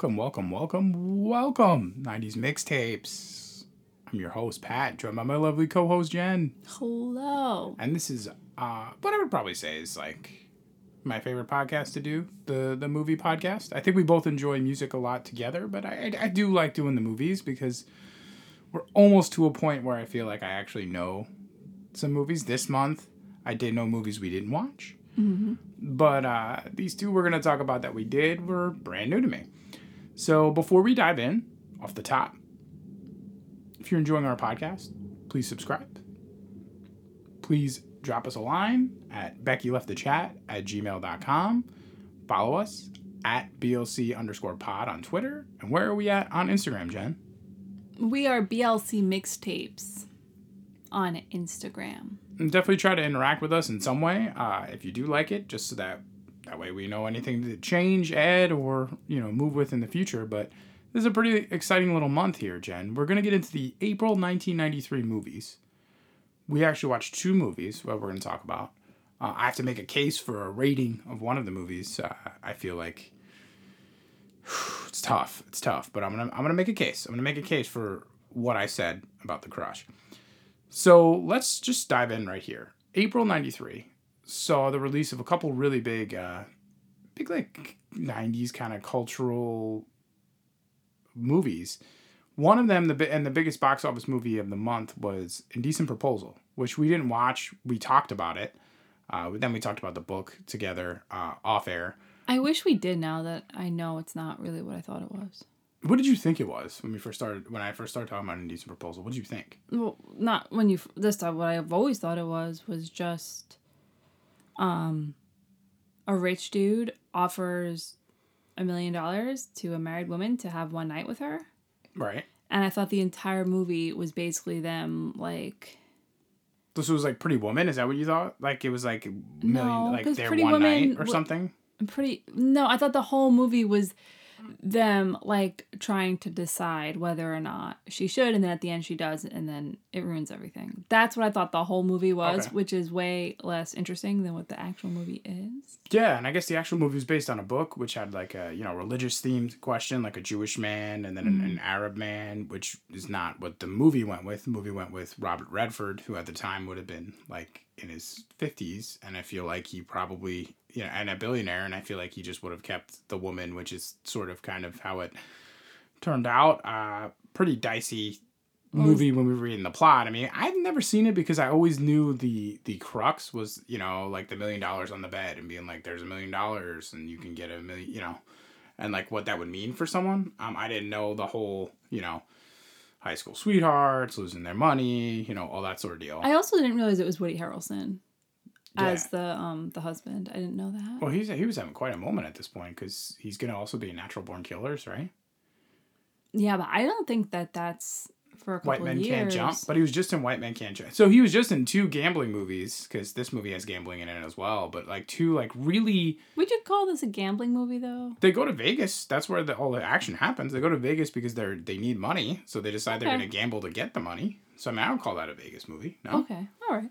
Welcome, welcome, welcome, welcome, 90s mixtapes. I'm your host, Pat, joined by my lovely co host, Jen. Hello. And this is uh, what I would probably say is like my favorite podcast to do the, the movie podcast. I think we both enjoy music a lot together, but I, I do like doing the movies because we're almost to a point where I feel like I actually know some movies. This month, I did know movies we didn't watch. But uh, these two we're going to talk about that we did were brand new to me. So before we dive in, off the top, if you're enjoying our podcast, please subscribe. Please drop us a line at Becky Left the Chat at gmail.com. Follow us at BLC underscore pod on Twitter. And where are we at on Instagram, Jen? We are BLC Mixtapes on Instagram. And definitely try to interact with us in some way uh, if you do like it, just so that that way we know anything to change, add, or you know move with in the future. But this is a pretty exciting little month here, Jen. We're gonna get into the April 1993 movies. We actually watched two movies. What we're gonna talk about. Uh, I have to make a case for a rating of one of the movies. Uh, I feel like it's tough. It's tough, but I'm gonna I'm gonna make a case. I'm gonna make a case for what I said about the crush. So let's just dive in right here. April 93 saw the release of a couple really big, uh, big like 90s kind of cultural movies. One of them, the and the biggest box office movie of the month was Indecent Proposal, which we didn't watch. We talked about it. Uh, then we talked about the book together uh, off air. I wish we did now that I know it's not really what I thought it was. What did you think it was when we first started? When I first started talking about Indecent Proposal, what did you think? Well, not when you this time. What I've always thought it was was just, um, a rich dude offers a million dollars to a married woman to have one night with her, Right. and I thought the entire movie was basically them like This was like Pretty Woman. Is that what you thought? Like it was like million, No, like their one Woman night or wa- something. Pretty no i thought the whole movie was them like trying to decide whether or not she should and then at the end she does and then it ruins everything that's what i thought the whole movie was Okay. which is way less interesting than what the actual movie is Yeah, and I guess the actual movie was based on a book which had like a you know religious themed question, like a Jewish man and then an, an mm-hmm. Arab man, which is not what the movie went with. The movie went with Robert Redford, who at the time would have been like in his fifties, and I feel like he probably you know and a billionaire, and I feel like he just would have kept the woman, which is sort of kind of how it turned out. Uh, pretty dicey movie when we were reading the plot. I mean, I've never seen it because I always knew the the crux was, you know, like the million dollars on the bed and being like, there's a million dollars and you can get a million, you know, and like what that would mean for someone. Um, I didn't know the whole, you know, high school sweethearts losing their money, you know, all that sort of deal. i also didn't realize it was woody harrelson as the um the husband i didn't know that well, he's he was having quite a moment at this point because he's gonna also be Natural Born Killers, right? yeah but i don't think that that's for a couple White Men years Can't Jump, but he was just in White Men Can't Jump. So he was just in two gambling movies because this movie has gambling in it as well. But like two like really would you call this a gambling movie though they go to Vegas. That's where the, all the action happens. They go to Vegas because they're they need money, so they decide they're going to gamble to get the money. So I mean, I would call that a Vegas movie. No, okay all right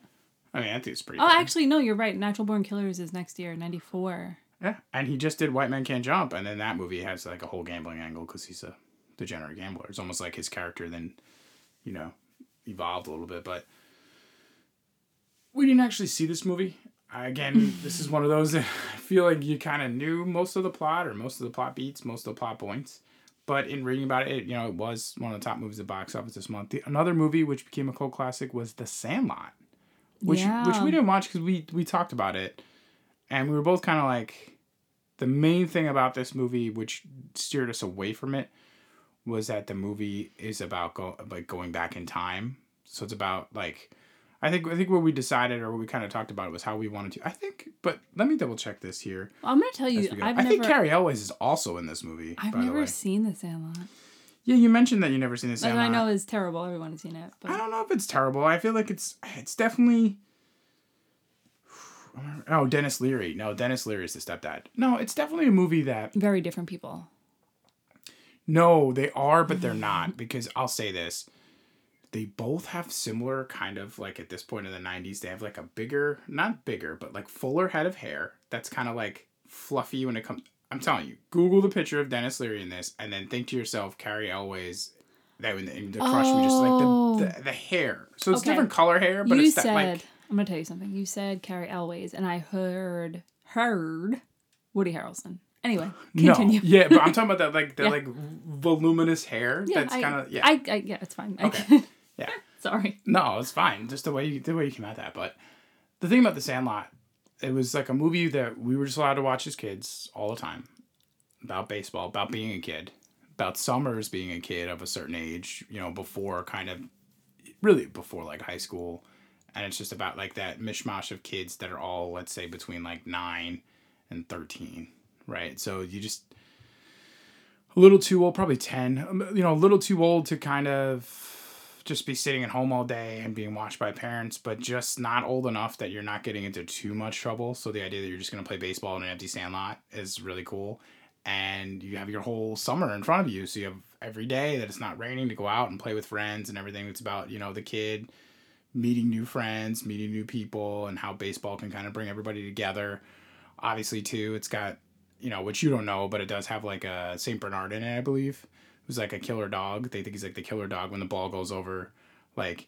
I mean I think it's pretty. oh actually no you're right natural born killers is next year 94 yeah. And he just did White Men Can't Jump, and then that movie has like a whole gambling angle because he's a degenerate gambler. It's almost like his character then, you know, evolved a little bit. But we didn't actually see this movie. Again, this is one of those that I feel like you kind of knew most of the plot or most of the plot beats, most of the plot points. But in reading about it, you know, it was one of the top movies at box office this month. The, another movie which became a cult classic was The Sandlot, which which we didn't watch because we we talked about it, and we were both kind of like, the main thing about this movie which steered us away from it was that the movie is about go like going back in time. So it's about like I think I think what we decided or what we kind of talked about was how we wanted to. I think, but let me double check this here. I'm gonna tell you, go. I've I never, think Cary Elwes is also in this movie. I've by the never seen The Sandlot. Yeah, you mentioned that you never seen the Like Sandlot. I know it's terrible. Everyone has seen it, But... I don't know if it's terrible. I feel like it's it's definitely. Oh, Denis Leary. No, Denis Leary is the stepdad. No, it's definitely a movie that very different people. No, they are, but they're not. Because I'll say this. They both have similar kind of like at this point in the 90s, they have like a bigger, not bigger, but like fuller head of hair that's kind of like fluffy when it comes. I'm telling you, Google the picture of Denis Leary in this, and then think to yourself, Cary Elwes. That in the, the crush me just like Oh. the, the oh. the hair. So it's Okay. different color hair, but you it's said that like I'm gonna tell you something. You said Cary Elwes, and I heard heard Woody Harrelson. Anyway, continue. no, yeah, but I'm talking about that like the Yeah. like voluminous hair. Yeah, that's kind of yeah. I, I, yeah, it's fine. Okay. Yeah. Sorry. No, it's fine. Just the way you the way you came at that. But the thing about the Sandlot, it was like a movie that we were just allowed to watch as kids all the time. About baseball, about being a kid, about Summers being a kid of a certain age, you know, before kind of really before like high school. And it's just about like that mishmash of kids that are all, let's say, between like nine and thirteen. Right. So you just a little too old, probably 10, um, you know, a little too old to kind of just be sitting at home all day and being watched by parents, but just not old enough that you're not getting into too much trouble. So the idea that you're just going to play baseball in an empty sandlot is really cool. And you have your whole summer in front of you. So you have every day that it's not raining to go out and play with friends and everything. It's about, you know, the kid meeting new friends, meeting new people, and how baseball can kind of bring everybody together. Obviously, too, it's got, you know, which you don't know, but it does have like a St. Bernard in it, I believe who's like a killer dog. They think he's like the killer dog when the ball goes over, like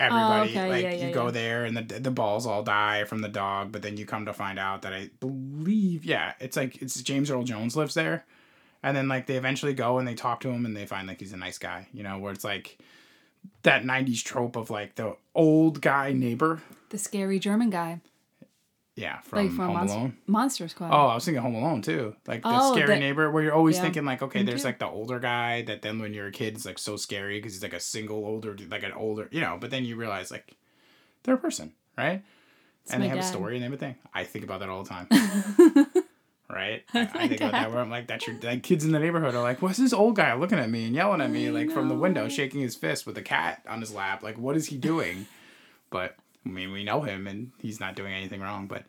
everybody. okay. Like Yeah, you yeah, go yeah. there and the the balls all die from the dog, but then you come to find out that I believe, yeah, it's like it's James Earl Jones lives there, and then like they eventually go and they talk to him and they find like he's a nice guy, you know, where it's like that '90s trope of like the old guy neighbor. The scary German guy, Yeah, from, like from Home Monster, Alone. Monster Squad. Oh, I was thinking Home Alone too. Like the Oh, scary the- neighbor, where you're always Yeah. thinking like, okay, there's like the older guy that then when you're a kid is like so scary because he's like a single older, dude, like an older, you know. But then you realize like they're a person, right? It's and they have a story and everything. I think about that all the time. right? I, I think about that where I'm like, that's your like kids in the neighborhood are like, what's this old guy looking at me and yelling at me I like from the window, shaking his fist with a cat on his lap? Like, what is he doing? But I mean, we know him and he's not doing anything wrong. But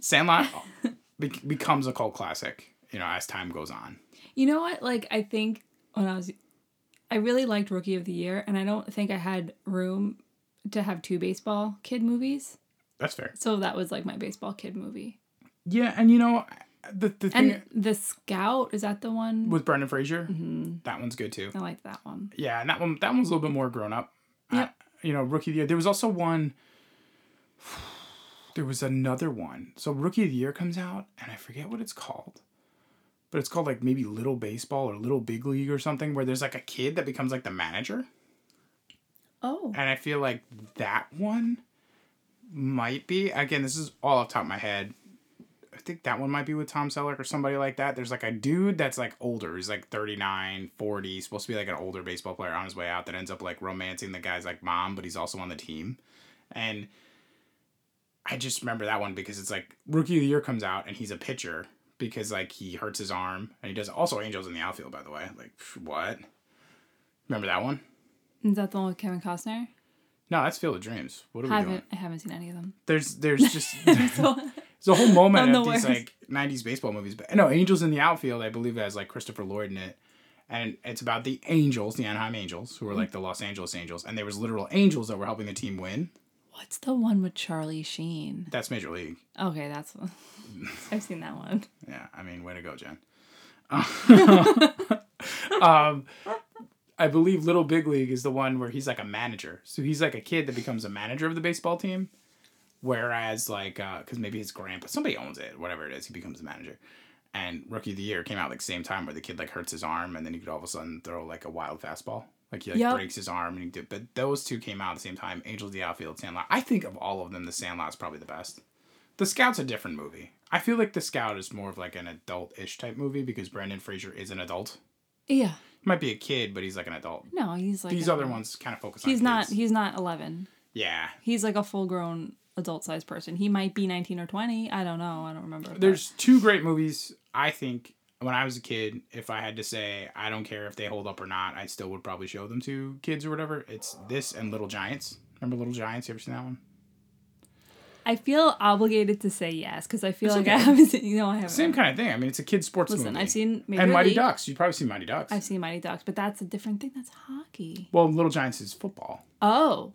Sandlot be- becomes a cult classic, you know, as time goes on. You know what? Like I think when I was, I really liked Rookie of the Year, and I don't think I had room to have two baseball kid movies. That's fair. So that was like my baseball kid movie. Yeah, and you know, the the thing And the Scout is that the one? with Brendan Fraser, hmm that one's good too. I like that one. Yeah, and that one that one's a little bit more grown up. Yep. Uh, you know, rookie of the year. There was also one. There was another one. So rookie of the year comes out, and I forget what it's called. But it's called like maybe Little Baseball or Little Big League or something, where there's like a kid that becomes like the manager. Oh, And I feel like that one might be again. This is all off the top of my head. I think that one might be with Tom Selleck or somebody like that. There's like a dude that's like older. He's like 39, 40, supposed to be like an older baseball player on his way out that ends up like romancing the guy's like mom, but he's also on the team. And I just remember that one because it's like rookie of the year comes out and he's a pitcher because like he hurts his arm and he does also Angels in the outfield by the way. Like what? Remember that one? is that the one with Kevin Costner? No, that's Field of Dreams. What are we doing? Haven't I haven't seen any of them. There's there's just there's a whole moment of the these worst. like '90s baseball movies. But no, Angels in the Outfield, I believe, has like Christopher Lloyd in it, and it's about the Angels, the Anaheim Angels, who were like the Los Angeles Angels, and there was literal angels that were helping the team win. what's the one with Charlie Sheen? That's Major League. Okay, that's I've seen that one. Yeah, I mean, way to go, Jen. um, I believe Little Big League is the one where he's like a manager. So he's like a kid that becomes a manager of the baseball team. Whereas, like, uh, because maybe his grandpa, somebody owns it, whatever it is, he becomes a manager. And Rookie of the Year came out like same time where the kid like hurts his arm and then he could all of a sudden throw like a wild fastball. Like he like Yep. breaks his arm and he did. But those two came out at the same time. Angels of the Outfield, Sandlot. I think of all of them, the Sandlot is probably the best. The Scout's a different movie. I feel like The Scout is more of like an adult-ish type movie because Brendan Fraser is an adult. Yeah. He might be a kid, but he's like an adult. No, he's like These other ones kind of focus on He's not. kids. He's not eleven. Yeah. He's like a full grown adult sized person. He might be nineteen or twenty. I don't know. I don't remember. There's two great movies. I think when I was a kid, if I had to say, I don't care if they hold up or not, I still would probably show them to kids or whatever. It's this and Little Giants. Remember Little Giants? You ever seen that one? I feel obligated to say yes because I feel It's like I haven't seen. You know, I haven't. Same kind of thing. I mean, it's a kid's sports Listen, movie. I've seen Major and Mighty League. Ducks. You've probably seen Mighty Ducks. I've seen Mighty Ducks, but that's a different thing. That's hockey. well, Little Giants is football. Oh,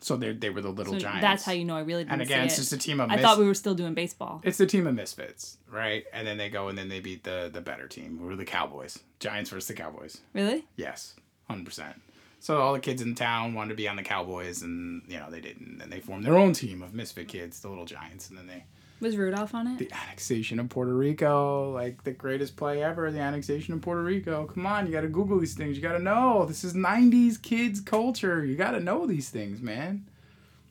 So they they were the little So giants. that's how you know I really didn't And again, it's it. just a team of. I thought we were still doing baseball. It's the team of misfits, right? And then they go and then they beat the the better team, We were the Cowboys. Giants versus the Cowboys. Really? Yes, hundred percent. So all the kids in town wanted to be on the Cowboys, and you know they didn't. And they formed their own team of misfit kids, the Little Giants, and then they Was Rudolph on it? the annexation of Puerto Rico, like the greatest play ever, the annexation of Puerto Rico. Come on, you got to Google these things. You got to know this is '90s kids culture. You got to know these things, man.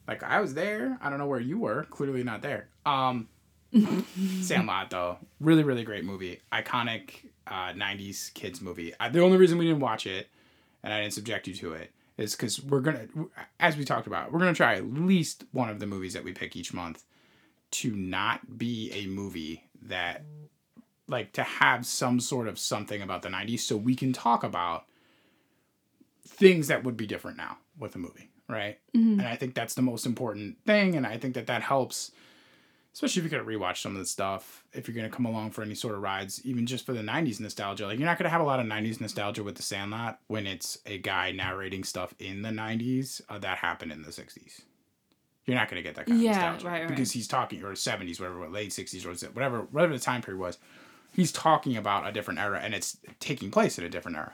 Like I was there. I don't know where you were. Clearly not there. Um, Sandlot though, really really great movie, iconic uh, '90s kids movie. I, the only reason we didn't watch it, and I didn't subject you to it, is because we're gonna, as we talked about, we're gonna try at least one of the movies that we pick each month to not be a movie that like to have some sort of something about the 90s so we can talk about things that would be different now with a movie right? And i think that's the most important thing and i think that that helps especially if you're going to rewatch some of the stuff if you're going to come along for any sort of rides even just for the 90s nostalgia. Like you're not going to have a lot of 90s nostalgia with the sandlot when it's a guy narrating stuff in the 90s uh, that happened in the 60s you're not going to get that kind of Yeah, nostalgia right, right. because he's talking or 70s whatever late 60s or whatever whatever the time period was he's talking about a different era and it's taking place in a different era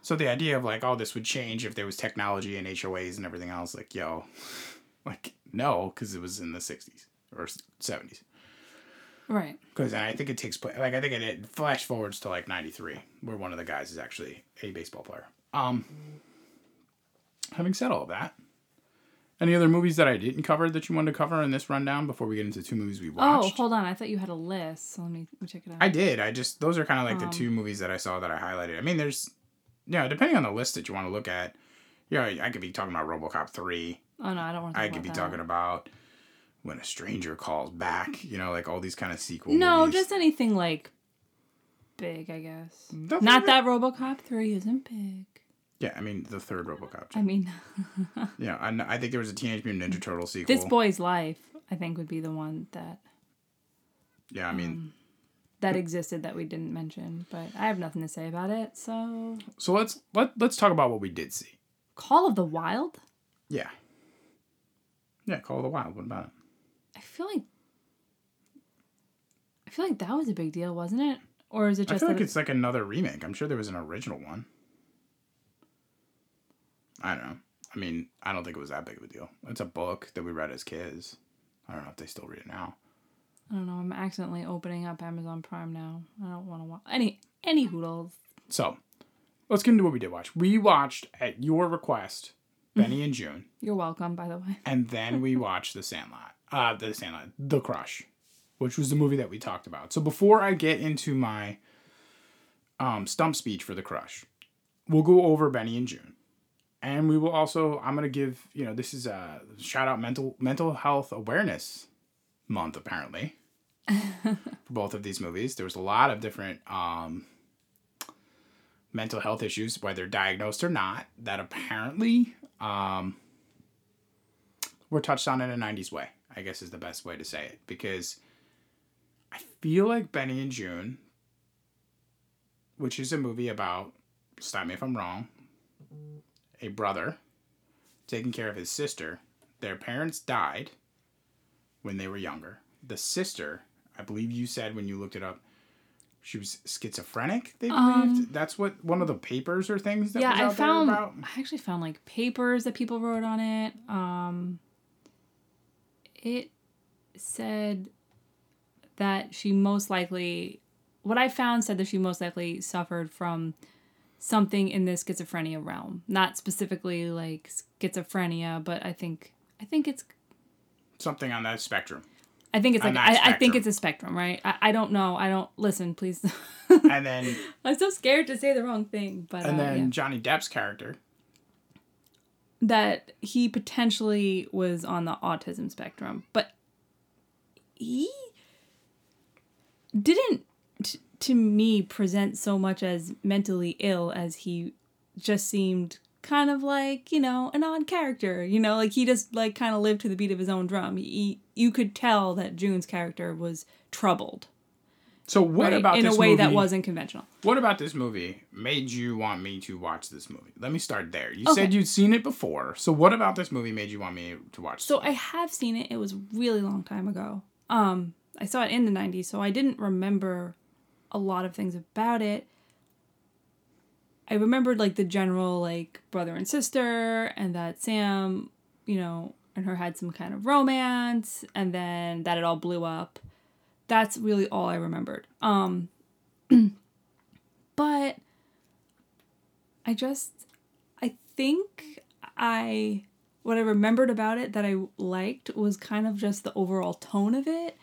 so the idea of like oh this would change if there was technology and HOAs and everything else like yo like no because it was in the 60s or 70s Right. because I think it takes place like I think it, it flash forwards to like 93 where one of the guys is actually a baseball player um having said all of that any other movies that I didn't cover that you wanted to cover in this rundown before we get into two movies we watched? Oh, hold on. I thought you had a list. So let me, let me check it out. I did. I just those are kind of like Um, the two movies that I saw that I highlighted. I mean, there's yeah, depending on the list that you want to look at. Yeah, I could be talking about RoboCop three. oh no, I don't want to. I could be talking about when a stranger calls back. You know, like all these kind of sequel. No, movies. just anything like big, I guess. Nothing Not that RoboCop three isn't big. Yeah, I mean the third RoboCop. I mean, Yeah, I, I think there was a Teenage Mutant Ninja Turtle sequel. this boy's life, I think, would be the one that Yeah, I mean, um, that existed that we didn't mention. But I have nothing to say about it. So, so let's let let's talk about what we did see. Call of the Wild. Yeah. Yeah, Call of the Wild. What about it? I feel like I feel like that was a big deal, wasn't it? Or is it just? I feel like it's like another remake. I'm sure there was an original one. I don't know. I mean, I don't think it was that big of a deal. It's a book that we read as kids. I don't know if they still read it now. I don't know. I'm accidentally opening up Amazon Prime now. I don't want to watch any any hoodles. So, let's get into what we did watch. We watched at your request Benny and Joon, You're welcome, by the way. and then we watched The Sandlot. Uh, The Sandlot, The Crush, which was the movie that we talked about. So before I get into my um, stump speech for The Crush, we'll go over Benny and Joon. And we will also, I'm gonna give, you know, this is a shout out mental mental health awareness month apparently for both of these movies. There was a lot of different um, mental health issues, whether diagnosed or not, that apparently um, were touched on in a '90s way. I guess is the best way to say it because I feel like Benny and Joon, which is a movie about, stop me if I'm wrong, a brother taking care of his sister. Their parents died when they were younger. The sister, I believe you said when you looked it up, she was schizophrenic. They believed that's what one of the papers or things that yeah, I found. I actually found like papers that people wrote on it. Um it said that she most likely what I found said that she most likely suffered from something in the schizophrenia realm. Not specifically like schizophrenia, but I think I think it's Something on that spectrum. I think it's like I, I think it's a spectrum, right? I, I don't know. I don't listen, please. And then I'm so scared to say the wrong thing, but and uh, then yeah. Johnny Depp's character. that he potentially was on the autism spectrum, but he didn't, to me, present so much as mentally ill as he just seemed kind of like you know an odd character. You know, like he just like kind of lived to the beat of his own drum. He, you could tell that Joon's character was troubled, So what right? about in a way that wasn't conventional. What about this movie made you want me to watch this movie? Let me start there. You Okay. said you'd seen it before. So what about this movie made you want me to watch? So I have seen it. It was really long time ago. Um, I saw it in the '90s, so I didn't remember a lot of things about it. I remembered like the general like brother and sister, and that Sam, you know, and her had some kind of romance, and then that it all blew up. That's really all I remembered. Um, but I just, I think I what I remembered about it that I liked was kind of just the overall tone of it.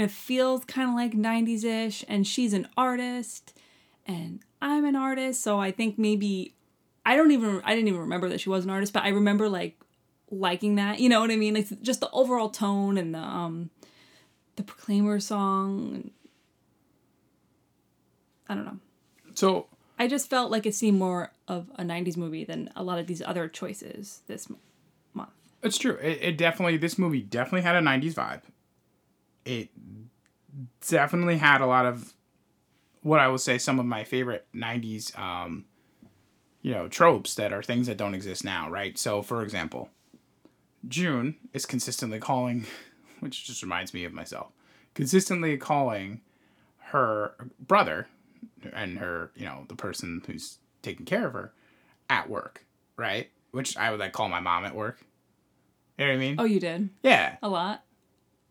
And it feels kind of like 90s ish. And she's an artist and I'm an artist. So I think maybe I don't even, I didn't even remember that she was an artist, but I remember like liking that. You know what I mean? It's just the overall tone and the, um, the Proclaimer song. I don't know. so I just felt like it seemed more of a 90s movie than a lot of these other choices this month. it's true. It, it definitely this movie definitely had a '90s vibe. It definitely had a lot of what I would say some of my favorite '90s, um, you know, tropes that are things that don't exist now. Right. So, for example, Joon is consistently calling, which just reminds me of myself, consistently calling her brother and her, you know, the person who's taking care of her at work, right? Which I would like call my mom at work. You know what I mean? Oh, you did? Yeah, A lot?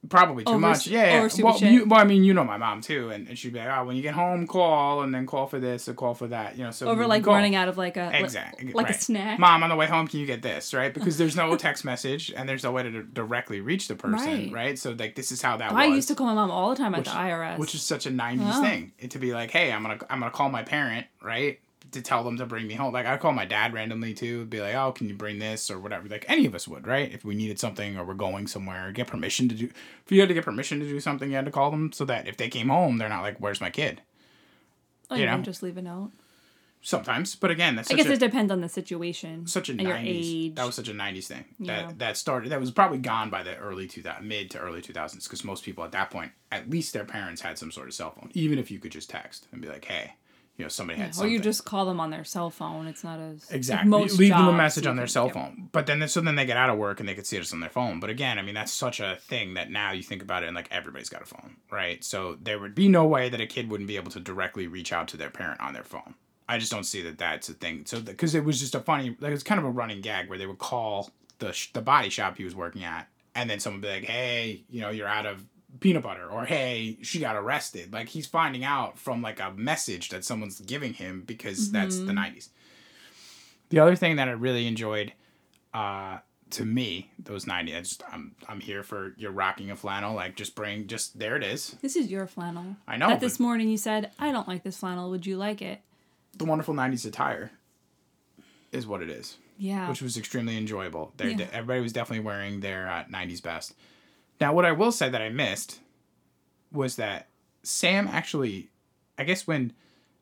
Probably too Over- much. Yeah, Well, you, well, I mean, you know my mom too, and, and she'd be like, "Oh, when you get home, call, and then call for this or call for that." You know, so Over like call. running out of like a Exactly. like right. a snack. Mom, on the way home, can you get this? Right? Because there's no text message and there's no way to directly reach the person. Right. Right. So like this is how that works. I was. used to call my mom all the time at which, the IRS. which is such a '90s Oh. thing. Eh, to be like, hey, I'm gonna I'm gonna call my parent, right? To tell them to bring me home. Like I call my dad randomly too. Be like, oh, can you bring this or whatever? Like any of us would, right? If we needed something or we're going somewhere, get permission to do. If you had to get permission to do something, you had to call them so that if they came home, they're not like, where's my kid? oh, you you know. just leave a note. Sometimes, but again, that's I guess a, it depends on the situation. such a and your 90s age. that was such a 90s thing Yeah. that that started that was probably gone by the early 2000 mid to early 2000s because most people at that point at least their parents had some sort of cell phone even if you could just text and be like hey you know somebody had or you just call them on their cell phone. It's not as like exactly. most leave them a message on their cell yeah. phone. But then so then they get out of work and they could see us on their phone. But again i mean that's such a thing that now you think about it and like everybody's got a phone right? So there would be no way that a kid wouldn't be able to directly reach out to their parent on their phone. I just don't see that that's a thing. So because it was just a funny like it's kind of a running gag where they would call the sh- the body shop he was working at and then someone would be like hey you know you're out of peanut butter or hey she got arrested like he's finding out from like a message that someone's giving him because that's the 90s the other thing that i really enjoyed uh to me those 90s I just, I'm, I'm here for your rocking a flannel like just bring just there it is This is your flannel. I know, That this morning you said, I don't like this flannel. Would you like it? the wonderful 90s attire is what it is Yeah. which was extremely enjoyable. Yeah. everybody was definitely wearing their uh, 90s best. Now, what I will say that I missed was that Sam actually, I guess when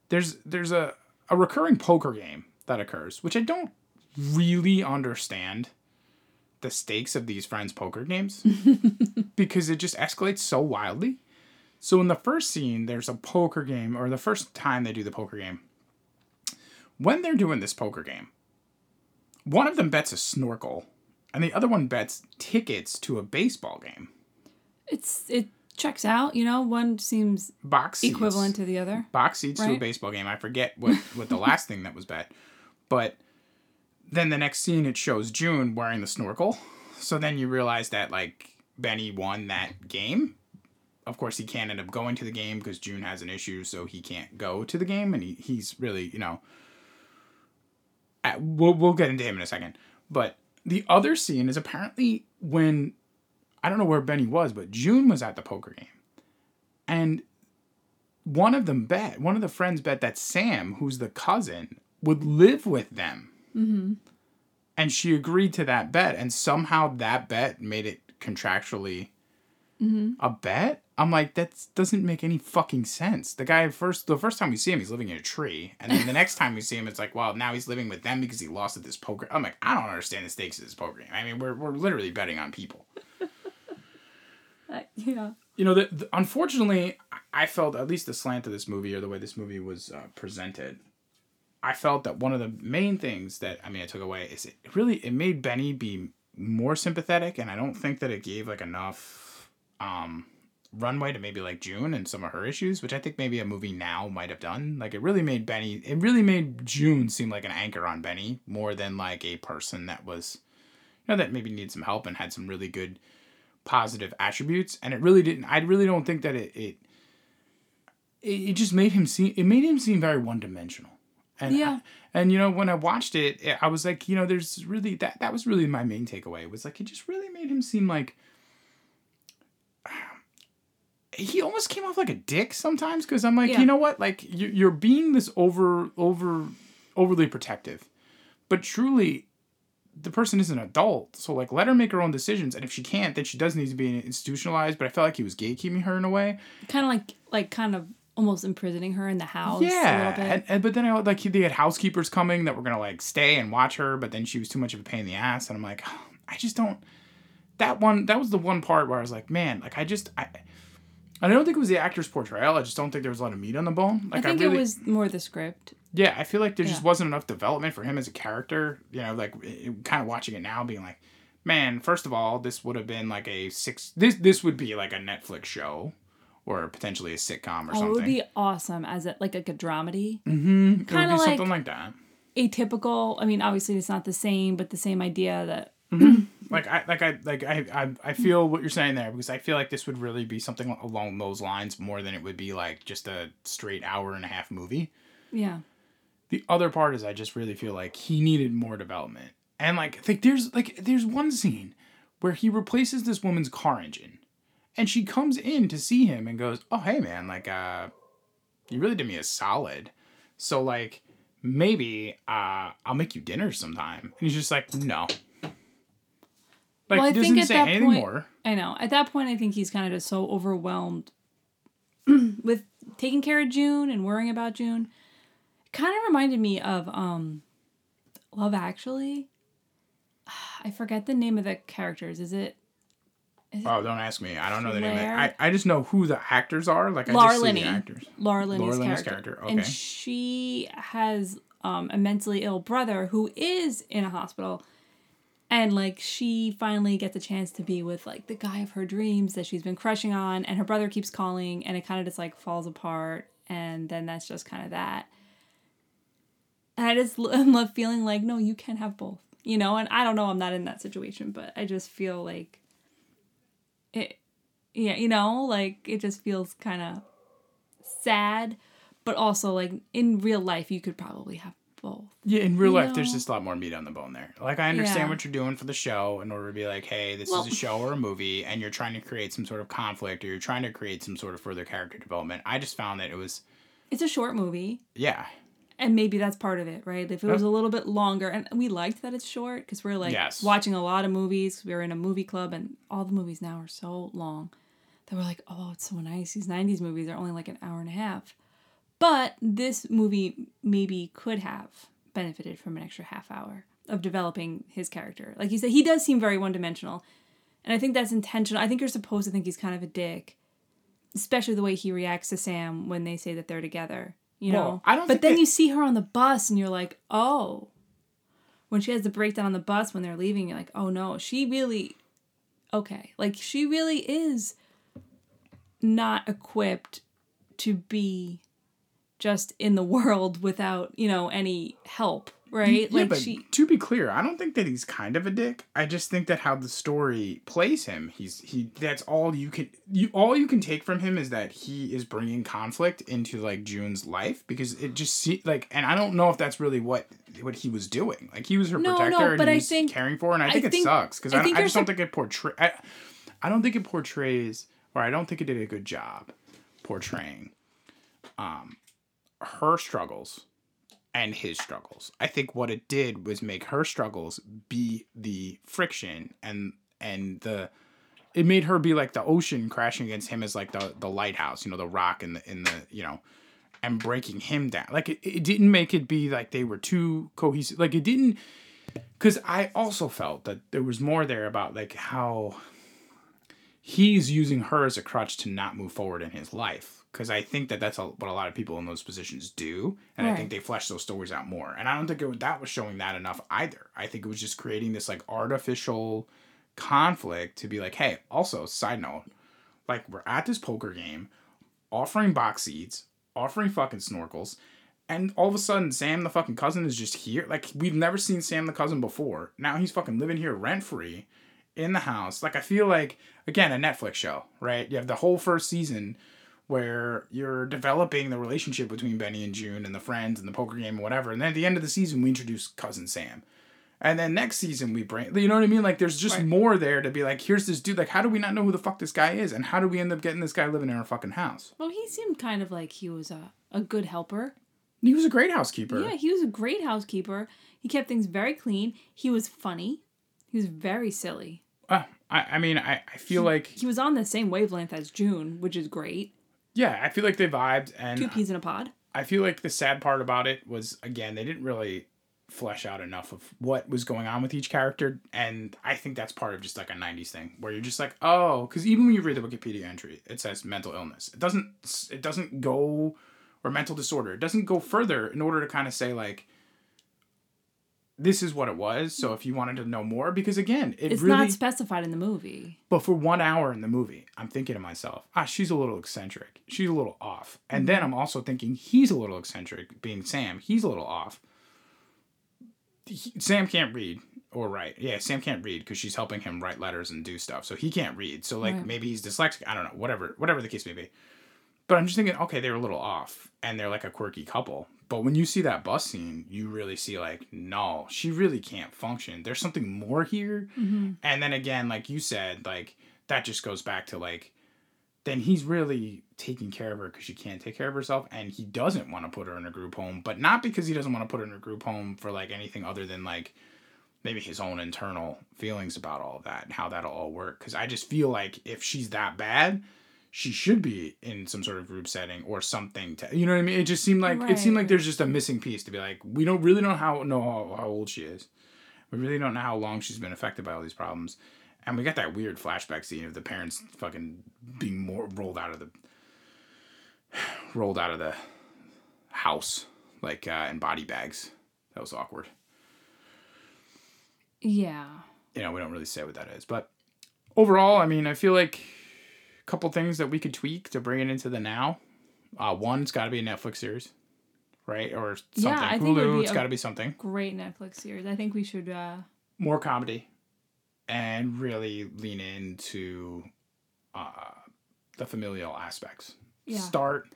there's there's a, a recurring poker game that occurs, which I don't really understand the stakes of these friends poker games because it just escalates so wildly. So in the first scene, there's a poker game, or the first time they do the poker game. When they're doing this poker game, one of them bets a snorkel, and the other one bets tickets to a baseball game. it's it checks out, you know, one seems Box seats. equivalent to the other. box seats to a baseball game. I forget what what the last thing that was bet, but then the next scene it shows Joon wearing the snorkel. So then you realize that like Benny won that game. Of course, he can't end up going to the game because Joon has an issue, so he can't go to the game, and he, he's really you know. At, we'll we'll get into him in a second, but the other scene is apparently when I don't know where Benny was, but Joon was at the poker game, and one of them bet, one of the friends bet that Sam, who's the cousin, would live with them. Mm-hmm. And she agreed to that bet, and somehow that bet made it contractually a bet. I'm like, that doesn't make any fucking sense. The guy first, the first time we see him, he's living in a tree, and then the next time we see him, it's like, well, now he's living with them because he lost at this poker. I'm like, I don't understand the stakes of this poker game. I mean, we're we're literally betting on people. Uh, yeah. you know, the, the, unfortunately, I felt at least the slant of this movie or the way this movie was uh, presented. I felt that one of the main things that I mean I took away is it really it made Benny be more sympathetic, and I don't think that it gave like enough um, runway to maybe like Joon and some of her issues, which I think maybe a movie now might have done. Like it really made Benny, it really made Joon seem like an anchor on Benny more than like a person that was, you know, that maybe needed some help and had some really good positive attributes. And it really didn't. I really don't think that it it it just made him seem it made him seem very one dimensional. And Yeah. I, and you know when I watched it, I was like, you know, there's really that that was really my main takeaway was like it just really made him seem like he almost came off like a dick sometimes because I'm like, Yeah. you know what, like you- you're being this over over overly protective, but truly. The person is an adult, so like let her make her own decisions, and if she can't, then she does need to be institutionalized. But I felt like he was gatekeeping her in a way, Kind of like like kind of almost imprisoning her in the house. a yeah, little bit. and, and but then I like they had housekeepers coming that were gonna like stay and watch her, but then she was too much of a pain in the ass, and I'm like, I just don't. That one, that was the one part where I was like, man, like I just, I, I don't think it was the actor's portrayal. I just don't think there was a lot of meat on the bone. Like I think really, it was more the script. yeah, I feel like there just wasn't enough development for him as a character. You know, like kind of watching it now, being like, man, first of all, this would have been like a six. This this would be like a Netflix show, or potentially a sitcom or Oh, something. it would be awesome as a like, like a dramedy. mm-hmm. Kinda like- something like that. Atypical. I mean, obviously it's not the same, but the same idea that like I like I like I, I I feel what you're saying there because I feel like this would really be something along those lines more than it would be like just a straight hour and a half movie. yeah. The other part is I just really feel like he needed more development. And like like there's like there's one scene where he replaces this woman's car engine and she comes in to see him and goes, "Oh, hey man, like uh you really did me a solid. So like maybe uh I'll make you dinner sometime." And he's just like, "No." Like Well, I think doesn't at say that anything point- more. I know. At that point, I think he's kind of just so overwhelmed with taking care of Joon and worrying about Joon. It Kind of reminded me of um, Love Actually. I forget the name of the characters. Is it Oh, don't ask me. I don't know the name. Of it. I, I just know who the actors are. Like I Laura just see the actors. Laura Linney's Laura Linney's character? character, And okay. she has um, a mentally ill brother who is in a hospital. And like she finally gets a chance to be with like the guy of her dreams that she's been crushing on, and her brother keeps calling, and it kind of just like falls apart, and then that's just kind of that. And I just love feeling like, no, you can have both, you know. And I don't know, I'm not in that situation, but I just feel like it, yeah, you know, like it just feels kind of sad, but also like in real life, you could probably have both. Yeah, in real life, there's just a lot more meat on the bone there. Like I understand Yeah. what you're doing for the show in order to be like, hey, this Well- is a show or a movie, and you're trying to create some sort of conflict or you're trying to create some sort of further character development. I just found that it was, It's a short movie, yeah, and maybe that's part of it, right? If it was a little bit longer, and we liked that it's short because we're like Yes. watching a lot of movies. We were in a movie club, and all the movies now are so long that we're like, oh, it's so nice. These '90s movies are only like an hour and a half, but this movie maybe could have benefited from an extra half hour of developing his character. Like you said, he does seem very one dimensional, and I think that's intentional. I think you're supposed to think he's kind of a dick, especially the way he reacts to Sam when they say that they're together. You know, Well, I don't but then that- you see her on the bus, and you're like, oh. When she has the breakdown on the bus when they're leaving, you're like, oh no, she really, okay, like she really is not equipped to be just in the world without you know any help, right? yeah. like But she, to be clear, I don't think that he's kind of a dick. I just think that how the story plays him, he's he. That's all you can. You all you can take from him is that he is bringing conflict into like Joon's life because it just see like, and I don't know if that's really what what he was doing. Like he was her No, no, protector and but he I was think- caring for, her, and I think it think- sucks because I I, I, just don't think it portray. I, I don't think it portrays, or I don't think it did a good job portraying, um, her struggles and his struggles. I think what it did was make her struggles be the friction and and the it made her be like the ocean crashing against him as like the the lighthouse, you know, the rock in the in the you know, and breaking him down. Like it, it didn't make it be like they were too cohesive. Like it didn't because I also felt that there was more there about like how he's using her as a crutch to not move forward in his life because I think that that's a, what a lot of people in those positions do, and I think they flesh those stories out more. And I don't think it, that was showing that enough either. I think it was just creating this like artificial conflict to be like, hey, also side note, like we're at this poker game, offering box seats, offering fucking snorkels. And all of a sudden, Sam the fucking cousin is just here. Like we've never seen Sam the cousin before. Now he's fucking living here rent free in the house. Like I feel like again a Netflix show, right? You have the whole first season where you're developing the relationship between Benny and Joon and the friends and the poker game and whatever. And then at the end of the season, we introduce cousin Sam. And then next season we bring, you know what I mean? Like there's just Right. more there to be like, here's this dude. Like, how do we not know who the fuck this guy is? And how do we end up getting this guy living in our fucking house? Well, he seemed kind of like he was a, a good helper. He was a great housekeeper. Yeah, he was a great housekeeper. He kept things very clean. He was funny. He was very silly. Uh, I, I mean, I, I feel like, He was on the same wavelength as Joon, which is great. Yeah, I feel like they vibed. And Two peas in a pod. I feel like the sad part about it was again they didn't really flesh out enough of what was going on with each character, and I think that's part of just like a '90s thing where you're just like, oh, because even when you read the Wikipedia entry, it says mental illness. It doesn't. It doesn't go or mental disorder. It doesn't go further in order to kind of say like. This is what it was. So if you wanted to know more, because again, it It's really. not specified in the movie. But for one hour in the movie, I'm thinking to myself, ah, she's a little eccentric. She's a little off. And then I'm also thinking he's a little eccentric, being Sam. He's a little off. He- Sam can't read or write. Yeah, Sam can't read because she's helping him write letters and do stuff. So he can't read. So like Right. maybe he's dyslexic. I don't know. Whatever, whatever the case may be. But I'm just thinking, okay, they're a little off, and they're like a quirky couple. But when you see that bus scene, you really see like, no, she really can't function. There's something more here. Mm-hmm. And then again, like you said, like that just goes back to like, then he's really taking care of her because she can't take care of herself, and he doesn't want to put her in a group home, but not because he doesn't want to put her in a group home for like anything other than like maybe his own internal feelings about all of that and how that'll all work. Because I just feel like if she's that bad, she should be in some sort of group setting or something to you know what I mean? It just seemed like it seemed like there's just a missing piece to be like, we don't really know how know how, how old she is. We really don't know how long she's been affected by all these problems. And we got that weird flashback scene of the parents fucking being more rolled out of the rolled out of the house like uh, in body bags. That was awkward. Yeah. you know, we don't really say what that is. But overall, I mean, I feel like couple things that we could tweak to bring it into the now. Uh, one, it's got to be a Netflix series, right? Or something. Yeah, I think it would Hulu, be it's got to be something. Great Netflix series. I think we should uh More comedy and really lean into uh, the familial aspects. Yeah. Start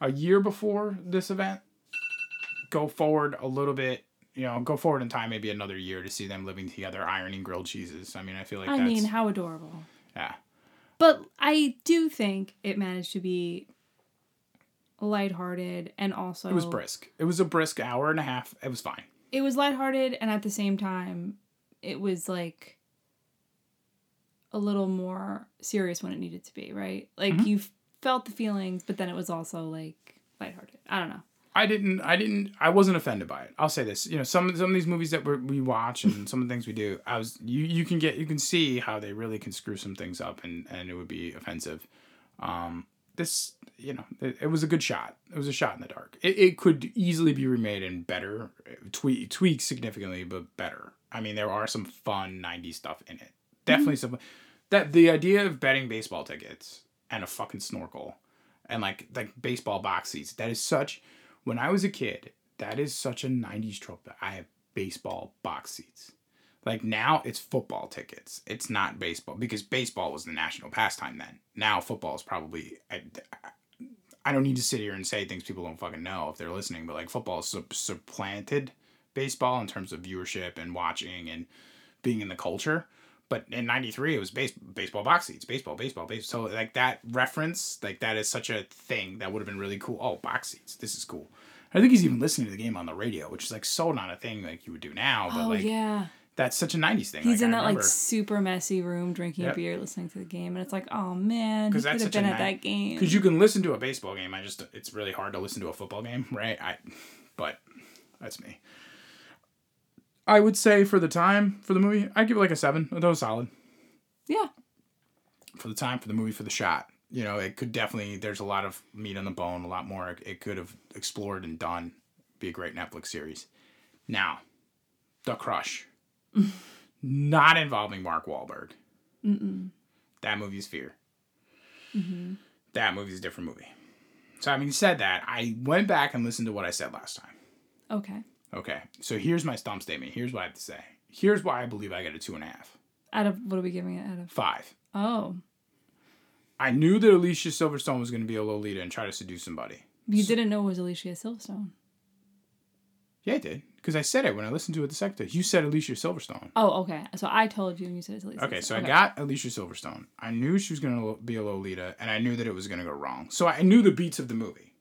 a year before this event, go forward a little bit. You know, go forward in time, maybe another year to see them living together, ironing grilled cheeses. I mean, I feel like I that's mean, how adorable. yeah. But I do think it managed to be lighthearted and also It was brisk. It was a brisk hour and a half. It was fine. It was lighthearted and at the same time it was like a little more serious when it needed to be, right? Like Mm-hmm. you felt the feelings, but then it was also like lighthearted. I don't know. I didn't. I didn't. I wasn't offended by it. I'll say this. You know, some some of these movies that we're, we watch and some of the things we do. I was. You you can get. You can see how they really can screw some things up and and it would be offensive. Um, this you know it, it was a good shot. It was a shot in the dark. It, it could easily be remade and better, tweak tweaked significantly, but better. I mean, there are some fun '90s stuff in it. Definitely some. That the idea of betting baseball tickets and a fucking snorkel and like like baseball box seats. That is such. When I was a kid, that is such a '90s trope. That I have baseball box seats. Like now, it's football tickets. It's not baseball because baseball was the national pastime then. Now football is probably. I, I don't need to sit here and say things people don't fucking know if they're listening, but like football sup- supplanted baseball in terms of viewership and watching and being in the culture. But in '93, it was base, baseball box seats, baseball, baseball, baseball. So like that reference, like that is such a thing that would have been really cool. Oh, box seats, this is cool. I think he's even listening to the game on the radio, which is like so not a thing like you would do now. But oh like yeah. that's such a '90s thing. He's like, in that like super messy room drinking Yep. a beer listening to the game and it's like, "Oh man, he could have been at ni- that game." because you can listen to a baseball game. I just it's really hard to listen to a football game, right? I, but that's me. I would say for the time for the movie, I give it like a seven. That was solid. yeah. for the time, for the movie, for the shot. You know, it could definitely. There's a lot of meat on the bone, a lot more it could have explored and done. Be a great Netflix series. Now, The Crush, not involving Mark Wahlberg. Mm-mm. That movie's Fear. Mm-hmm. That movie's a different movie. So, having said that, I went back and listened to what I said last time. Okay. Okay, so here's my stump statement. Here's what I have to say. Here's why I believe I get a two and a half. Out of what are we giving it out of? Five. Oh, I knew that Alicia Silverstone was going to be a Lolita and try to seduce somebody. you didn't know it was Alicia Silverstone. Yeah, I did. Because I said it when I listened to it the second time. You said Alicia Silverstone. Oh, okay. So I told you and you said it's Alicia. Okay, so Silverstone. I got Alicia Silverstone. I knew she was going to be a Lolita, and I knew that it was going to go wrong. So I knew the beats of the movie.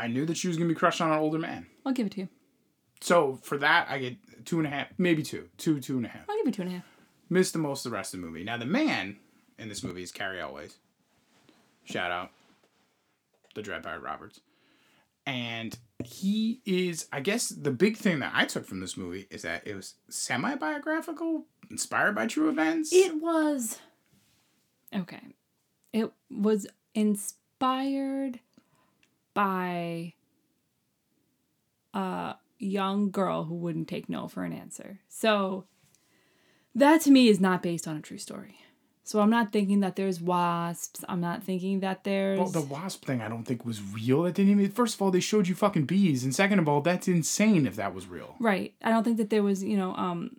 I knew that she was going to be crushed on an older man. I'll give it to you. So for that, I get two and a half, maybe two, two, two and a half. I'll give you two and a half. Missed the most of the rest of the movie. Now the man in this movie is Cary Elwes. Shout out, the Dread Pirate Roberts, and he is. I guess the big thing that I took from this movie is that it was semi biographical, inspired by true events. It was okay. It was inspired by a young girl who wouldn't take no for an answer. So that to me is not based on a true story. So I'm not thinking that there's wasps. I'm not thinking that there's well, the wasp thing I don't think was real. That didn't even. First of all, they showed you fucking bees, and second of all, that's insane if that was real. Right. I don't think that there was, you know, um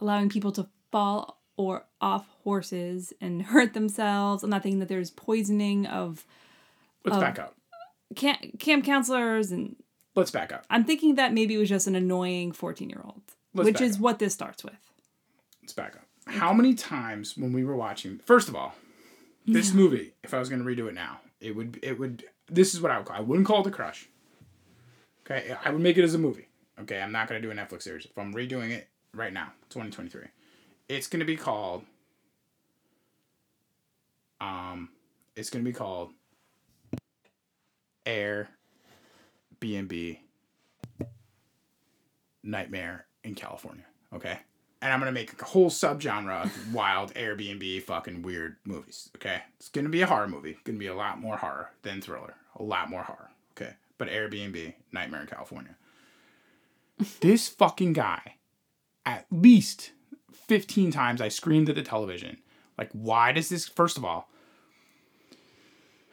allowing people to fall or off horses and hurt themselves. I'm not thinking that there's poisoning of Let's Oh. back up. camp, camp counselors and Let's back up. I'm thinking that maybe it was just an annoying 14-year-old, which is up. what this starts with. Let's back up. How many times when we were watching? First of all, this movie, if I was going to redo it now, it would it would. This is what I would call. I wouldn't call it a crush. Okay, I would make it as a movie. Okay, I'm not going to do a Netflix series. If I'm redoing it right now, 2023, it's going to be called. Um, it's going to be called Air B&B Nightmare in California. Okay. And I'm gonna make a whole subgenre of wild Airbnb fucking weird movies. Okay. It's gonna be a horror movie. It's Gonna be a lot more horror than thriller. A lot more horror. Okay. But Airbnb Nightmare in California. this fucking guy, at least 15 times I screamed at the television. Like, why does this first of all,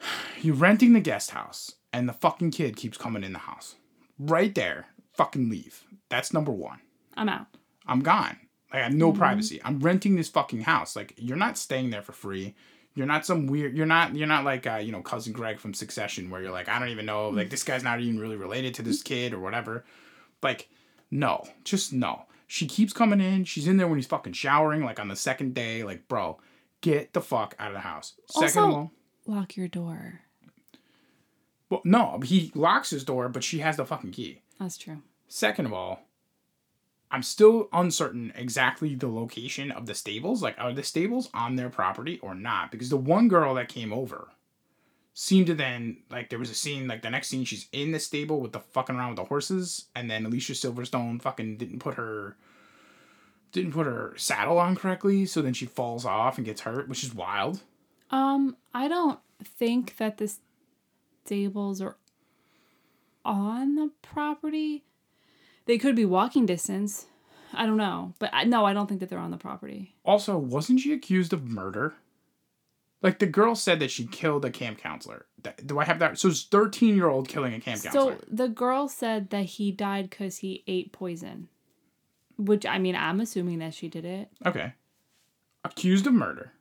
you're renting the guest house and the fucking kid keeps coming in the house. Right there. Fucking leave. That's number one. I'm out. I'm gone. Like I have no privacy. I'm renting this fucking house. Like you're not staying there for free. You're not some weird. You're not. You're not like uh, you know cousin Greg from Succession, where you're like I don't even know. Like this guy's not even really related to this kid or whatever. Like no, just no. She keeps coming in. She's in there when he's fucking showering. Like on the second day. Like bro, get the fuck out of the house. Second of all, Lock your door. Well no, he locks his door, but she has the fucking key. That's true. Second of all, I'm still uncertain exactly the location of the stables. Like, are the stables on their property or not? Because the one girl that came over seemed to then, like, there was a scene, like, the next scene, she's in the stable with the fucking around with the horses, and then Alicia Silverstone fucking didn't put her. Didn't put her saddle on correctly, so then she falls off and gets hurt, which is wild. Um, I don't think that the stables are on the property. They could be walking distance. I don't know, but I, no, I don't think that they're on the property. Also, wasn't she accused of murder? Like the girl said that she killed a camp counselor. Do I have that? So it's thirteen year old killing a camp counselor. So the girl said that he died because he ate poison. Which I mean, I'm assuming that she did it. Okay. Accused of murder.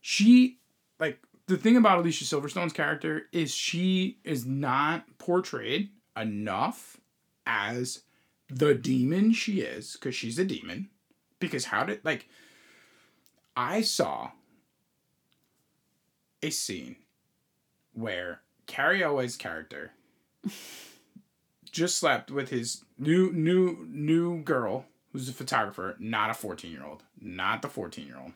She like the thing about Alicia Silverstone's character is she is not portrayed enough as the demon she is because she's a demon. Because how did like I saw a scene where Cary Elwes's character just slept with his new new new girl who's a photographer, not a 14 year old, not the 14 year old.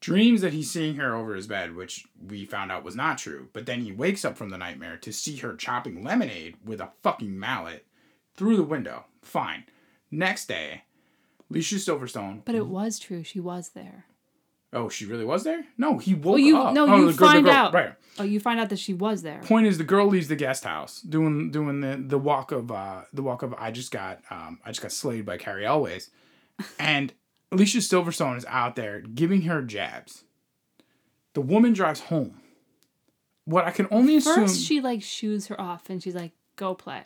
Dreams that he's seeing her over his bed, which we found out was not true. But then he wakes up from the nightmare to see her chopping lemonade with a fucking mallet through the window. Fine. Next day, Alicia Silverstone. But it was true. She was there. Oh, she really was there? No, he woke Well, you up. no, oh, you the girl- the find girl- out. Right. Oh, you find out that she was there. Point is, the girl leaves the guest house doing doing the the walk of uh the walk of I just got um I just got slayed by Cary Elwes, and Alicia Silverstone is out there giving her jabs. The woman drives home. What I can only assume, First, she like shoos her off, and she's like, "Go play."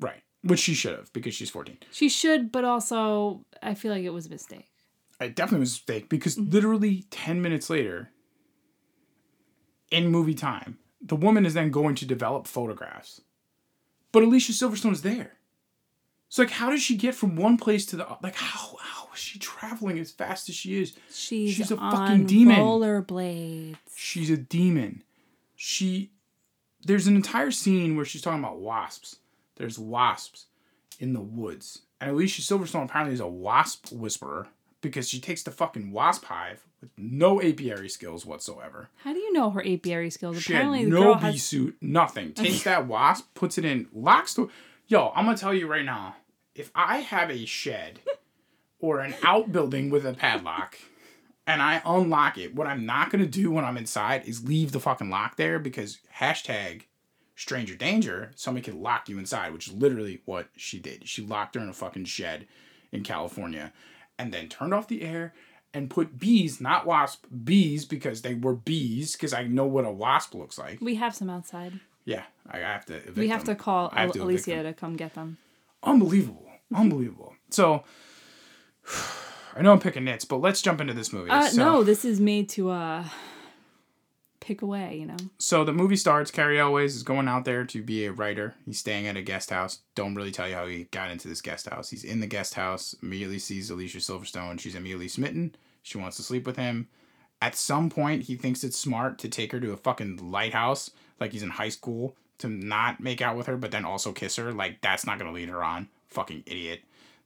right, which she should have because she's fourteen. She should, but also I feel like it was a mistake. It definitely was a mistake because Mm-hmm. literally 10 minutes later, in movie time, the woman is then going to develop photographs. But Alicia Silverstone is there. So, like, how does she get from one place to the like? How how is she traveling as fast as she is? She's, She's a on fucking demon. rollerblades. She's a demon. She there's an entire scene where she's talking about wasps. There's wasps in the woods. And Alicia Silverstone apparently is a wasp whisperer because she takes the fucking wasp hive with no apiary skills whatsoever. How do you know her apiary skills? She Apparently, had no bee has. suit, nothing. Takes that wasp, puts it in, locks the. Yo, I'm gonna tell you right now. If I have a shed or an outbuilding with a padlock, and I unlock it, what I'm not gonna do when I'm inside is leave the fucking lock there because hashtag stranger danger. Somebody could lock you inside, which is literally what she did. She locked her in a fucking shed in California, and then turned off the air and put bees, not wasp, bees because they were bees because I know what a wasp looks like. We have some outside. Yeah, I have to. We have them. to call have to Alicia to come get them. Unbelievable, unbelievable. So, I know I'm picking nits, but let's jump into this movie. Uh, so, no, this is made to uh pick away. You know. so the movie starts. Cary Elwes is going out there to be a writer. He's staying at a guest house. Don't really tell you how he got into this guest house. He's in the guest house. Immediately sees Alicia Silverstone. She's immediately smitten. She wants to sleep with him. At some point, he thinks it's smart to take her to a fucking lighthouse, like he's in high school, to not make out with her, but then also kiss her. Like that's not gonna lead her on. Fucking idiot.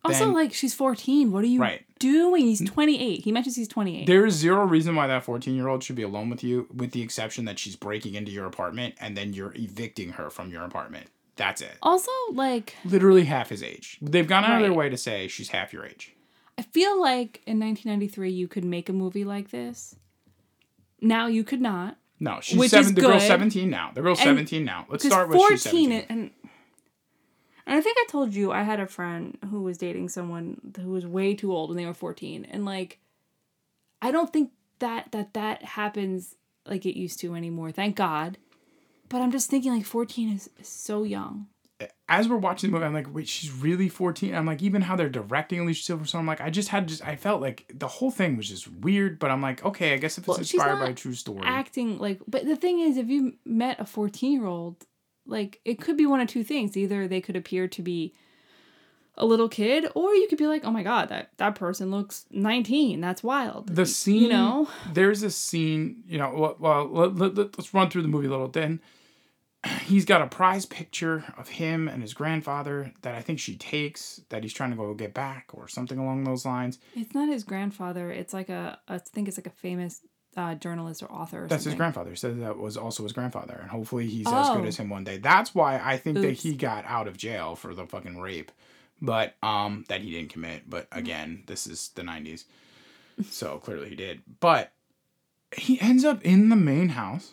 Also, Then- like she's fourteen. What are you Right. doing? He's twenty eight. He mentions he's twenty eight. There is zero reason why that 14 year old should be alone with you, with the exception that she's breaking into your apartment and then you're evicting her from your apartment. That's it. Also, like Literally half his age. They've gone out of their way to say she's half your age. I feel like in nineteen ninety three you could make a movie like this. Now you could not. No, she's Which seven. is The girl's 17 now. The girl's And- 17 now. Let's start with she's 17. fourteen and and I think I told you I had a friend who was dating someone who was way too old when they were fourteen, and like, I don't think that that that happens like it used to anymore. Thank God. But I'm just thinking like fourteen is, is so young. As we're watching the movie, I'm like, wait, she's really 14. I'm like, even how they're directing Alicia Silverstone, I'm like, I just had just, I felt like the whole thing was just weird, but I'm like, okay, I guess if it's Well, inspired by a true story. acting like but the thing is if you met a 14 year old like it could be one of two things. Either they could appear to be a little kid or you could be like oh my god that that person looks 19 that's wild. The scene you know? there's a scene you know well, well let, let, let- let's run through the movie a little. Then he's got a prize picture of him and his grandfather that i think she takes that he's trying to go get back or something along those lines. It's not his grandfather. It's like a i think it's like a famous uh, journalist or author or that's his grandfather. He said that was also his grandfather and hopefully he's as good Oh. as him one day. That's why i think that he got out of jail for the fucking rape but um that he didn't commit but again this is the 90s so clearly he did. But he ends up in the main house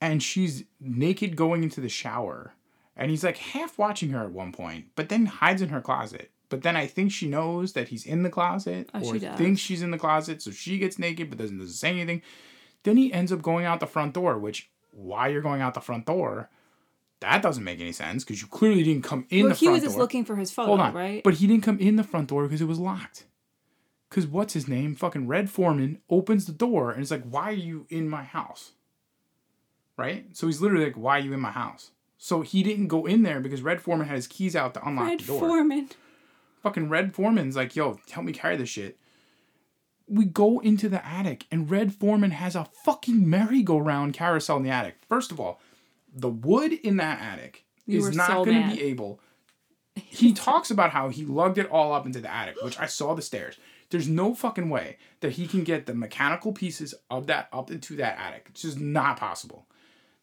and she's naked going into the shower. And he's like half watching her at one point but then hides in her closet. But then i think she knows that he's in the closet Oh, or she thinks she's in the closet so she gets naked but doesn't, doesn't say anything. Then he ends up going out the front door which why you're going out the front door that doesn't make any sense because you clearly didn't come in well the he front was just door. looking for his photo hold on right? but he didn't come in the front door because it was locked. Because what's his name? Fucking red foreman opens the door and it's like why are you in my house right? So he's literally like why are you in my house? So he didn't go in there because red foreman had his keys out to unlock Fred the door. Red Foreman. fucking red foreman's like yo help me carry this shit. We go into the attic and red foreman has a fucking merry-go-round carousel in the attic. First of all the wood in that attic You is not so going to be able he talks about how he lugged it all up into the attic which i saw the stairs. There's no fucking way that he can get the mechanical pieces of that up into that attic. It's just not possible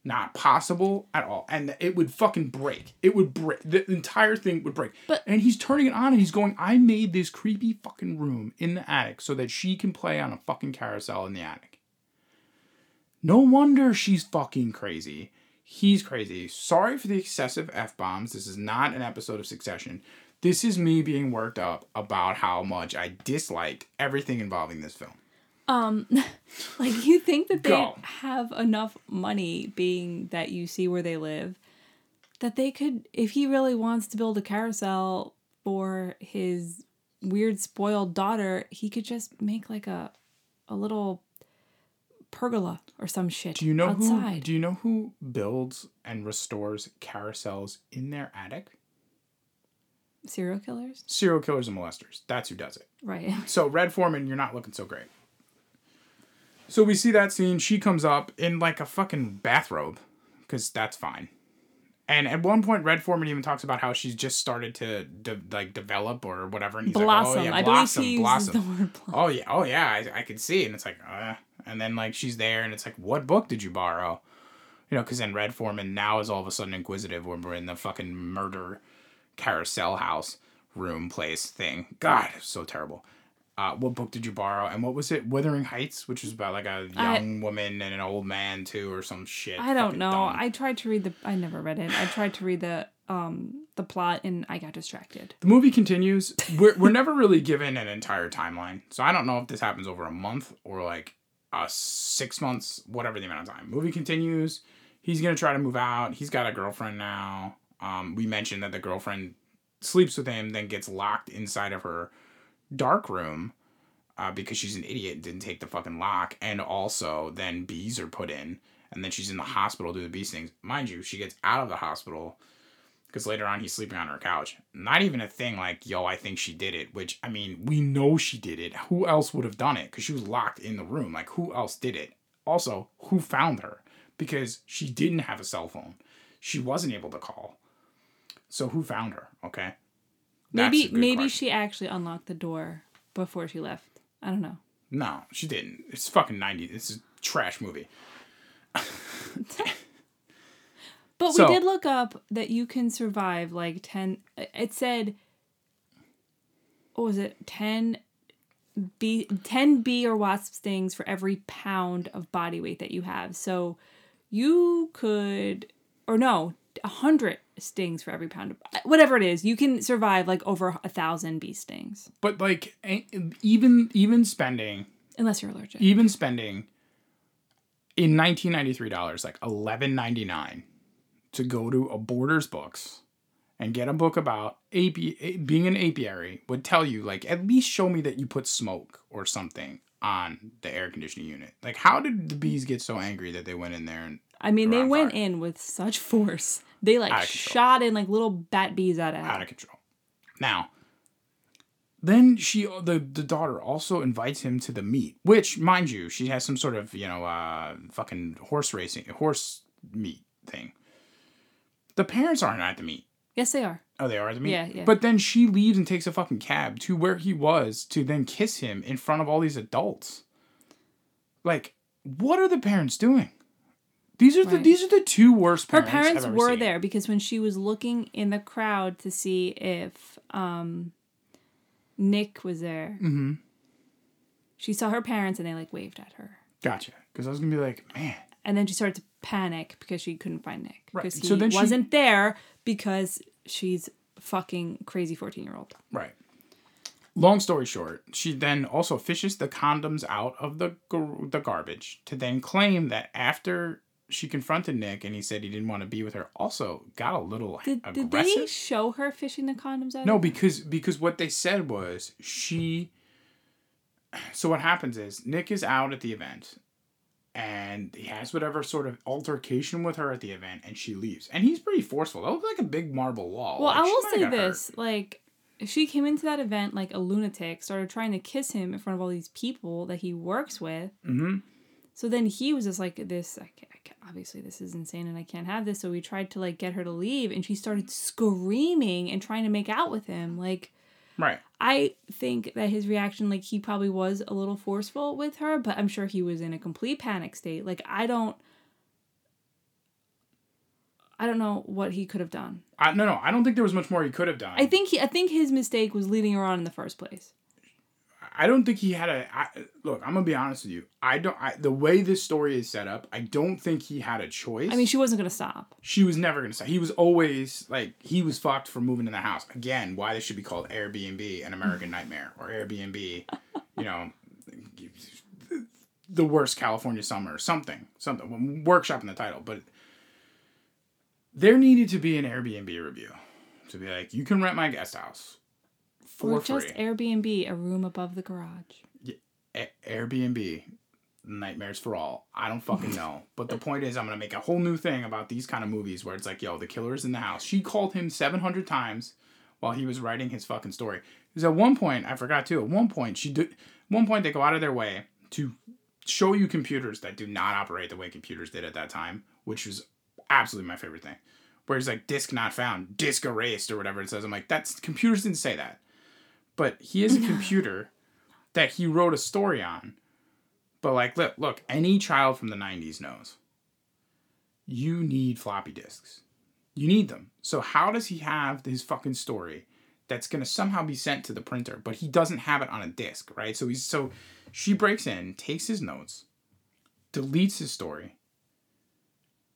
not possible at all. And it would fucking break. It would break. The entire thing would break. But- and he's turning it on and he's going, I made this creepy fucking room in the attic so that she can play on a fucking carousel in the attic. No wonder she's fucking crazy. He's crazy. Sorry for the excessive F bombs. This is not an episode of Succession. This is me being worked up about how much I disliked everything involving this film. Um, like you think that they Go. have enough money, being that you see where they live, that they could, if he really wants to build a carousel for his weird spoiled daughter, he could just make like a, a little pergola or some shit Do you know who? Do you know who builds and restores carousels in their attic? Serial killers, Serial killers and molesters. That's who does it. right? So Red Foreman, you're not looking so great. So we see that scene. She comes up in like a fucking bathrobe, because that's fine. And at one point, Red Foreman even talks about how she's just started to de- like develop or whatever. And he's Blossom. like, "Oh yeah, I blossom, believe he uses the word blossom. Oh yeah, oh yeah, I, I could see, and it's like, uh, and then like she's there, and it's like, what book did you borrow? You know, because then Red Foreman now is all of a sudden inquisitive when we're in the fucking murder carousel house room place thing. God, it's so terrible. Uh, what book did you borrow? And what was it? Wuthering Heights, which was about like a young woman and an old man too, or some shit. I don't know. dumb. I tried to read the. I never read it. I tried to read the um the plot and I got distracted. The movie continues. We're, we're never really given an entire timeline. So I don't know if this happens over a month or like uh, six months, whatever the amount of time. Movie continues. He's going to try to move out. He's got a girlfriend now. Um, we mentioned that the girlfriend sleeps with him, then gets locked inside of her dark room uh, because she's an idiot and didn't take the fucking lock. And also, then bees are put in. And then she's in the hospital doing the bee stings. Mind you, she gets out of the hospital because later on he's sleeping on her couch. Not even a thing like, yo, I think she did it, which, I mean, we know she did it. Who else would have done it? Because she was locked in the room. Like, who else did it? Also, who found her? Because she didn't have a cell phone. She wasn't able to call. So who found her? Okay. Maybe maybe question. she actually unlocked the door before she left. I don't know. No, she didn't. It's fucking 90. It's a trash movie. But So- we did look up that you can survive like 10 it said what was it? 10 bee 10 bee or wasp stings for every pound of body weight that you have. So you could or no, a 100 stings for every pound of whatever it is. You can survive like over a thousand bee stings But, like, even even spending unless you're allergic. even spending in 1993 dollars like 11.99 to go to a borders books and get a book about api- being an apiary would tell you like at least show me that you put smoke or something on the air conditioning unit like how did the bees get so angry that they went in there and I mean, they went fire. in with such force. They like Out of control. shot in like little bat bees out of out of control now then she the the daughter also invites him to the meet which mind you she has some sort of you know uh fucking horse racing horse meet thing the parents aren't at the meet Yes, they are. oh they are at the meet Yeah, yeah. but then she leaves and takes a fucking cab to where he was to then kiss him in front of all these adults like what are the parents doing these are the these are the two worst parents. Her parents parents I've ever were seen. there because when she was looking in the crowd to see if um, Nick was there, mm-hmm. she saw her parents and they like waved at her. gotcha because i was gonna be like man And then she started to panic because she couldn't find Nick Right. because he So then wasn't there because she's fucking crazy fourteen year old. Right. Long story short, she then also fishes the condoms out of the gar- the garbage to then claim that after she confronted Nick and he said he didn't want to be with her, also got a little Did, did they show her fishing the condoms out? No, because because what they said was she. So what happens is Nick is out at the event, and he has whatever sort of altercation with her at the event, and she leaves, and he's pretty forceful. That looks like a big marble wall. Well, Like, I will say got hurt. this: like, she came into that event like a lunatic, started trying to kiss him in front of all these people that he works with. Mhm. So then he was just like, "This, I can't, I can't, obviously, this is insane, and I can't have this." So we tried to like get her to leave, and she started screaming and trying to make out with him. Like, Right. I think that his reaction, like, he probably was a little forceful with her, but I'm sure he was in a complete panic state. Like, I don't. I don't know what he could have done. I, no, no, I don't think there was much more he could have done. I think he, I think his mistake was leading her on in the first place. I don't think he had a I, look. I'm gonna be honest with you. I don't. I, the way this story is set up, I don't think he had a choice. I mean, she wasn't gonna stop. she was never gonna stop. He was always like he was fucked for moving in the house. Again, why this should be called Airbnb, an American Nightmare, or Airbnb, you know, the worst California summer, or something, something. Workshop in the title, but there needed to be an Airbnb review to be like, you can rent my guest house for or free. just Airbnb, a room above the garage. A- Airbnb, nightmares for all. I don't fucking know. But the point is, I'm gonna make a whole new thing about these kind of movies where it's like, yo, the killer's in the house. She called him 700 times while he was writing his fucking story. Because at one point, I forgot too. At one point, she did. One point, they go out of their way to show you computers that do not operate the way computers did at that time, which was absolutely my favorite thing. Where it's like disk not found, disk erased, or whatever it says. I'm like, that's computers didn't say that. But he has a computer that he wrote a story on. But like, look, look, any child from the '90s knows. You need floppy disks. You need them. So how does he have his fucking story that's gonna somehow be sent to the printer, but he doesn't have it on a disk, right? So he's so she breaks in, takes his notes, deletes his story,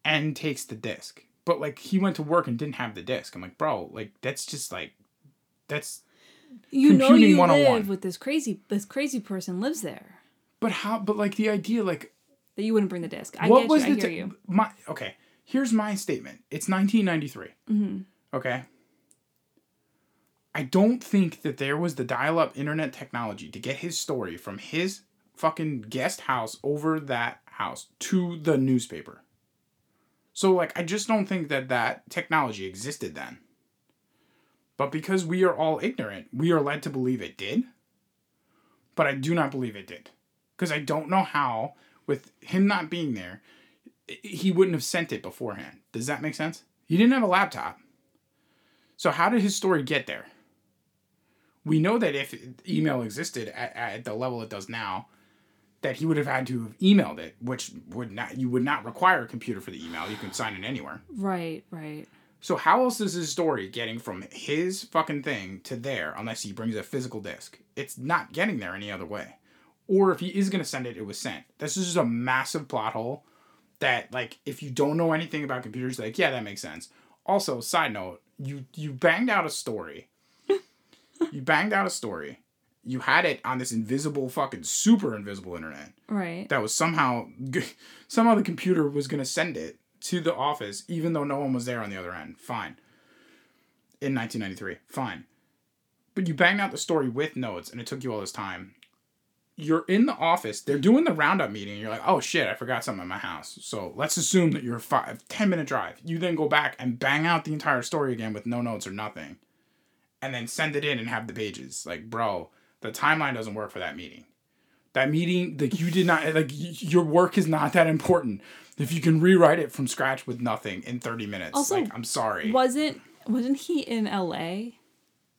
and takes the disk. But like he went to work and didn't have the disk. I'm like, bro, like that's just like that's You know you live with this crazy this crazy person lives there. but how but like the idea like That you wouldn't bring the disc. I what get was you. I the hear t- you. my okay here's my statement it's 1993 Mm-hmm. okay i don't think that there was the dial-up internet technology to get his story from his fucking guest house over that house to the newspaper so like i just don't think that that technology existed then but because we are all ignorant we are led to believe it did. But i do not believe it did. Because i don't know how with him not being there he wouldn't have sent it beforehand. Does that make sense? He didn't have a laptop. So how did his story get there? We know that if email existed at, at the level it does now that he would have had to have emailed it which would not you would not require a computer for the email. You can sign it anywhere. Right, right. So how else is his story getting from his fucking thing to there unless he brings a physical disc? It's not getting there any other way. Or if he is gonna send it, it was sent. This is just a massive plot hole that like if you don't know anything about computers, like, yeah, that makes sense. Also, side note, you you banged out a story. you banged out a story. You had it on this invisible fucking super invisible internet Right. that was somehow somehow the computer was going to send it to the office even though no one was there on the other end. Fine. In 1993 fine. But you banged out the story with notes and it took you all this time. You're in the office they're doing the roundup meeting you're like oh shit i forgot something in my house. So let's assume that you're a five, 10 minute drive. You then go back and bang out the entire story again with no notes or nothing and then send it in and have the pages. Like bro the timeline doesn't work for that meeting. That meeting like you did not like y- your work is not that important if you can rewrite it from scratch with nothing in 30 minutes Also, like i'm sorry Wasn't wasn't he in LA?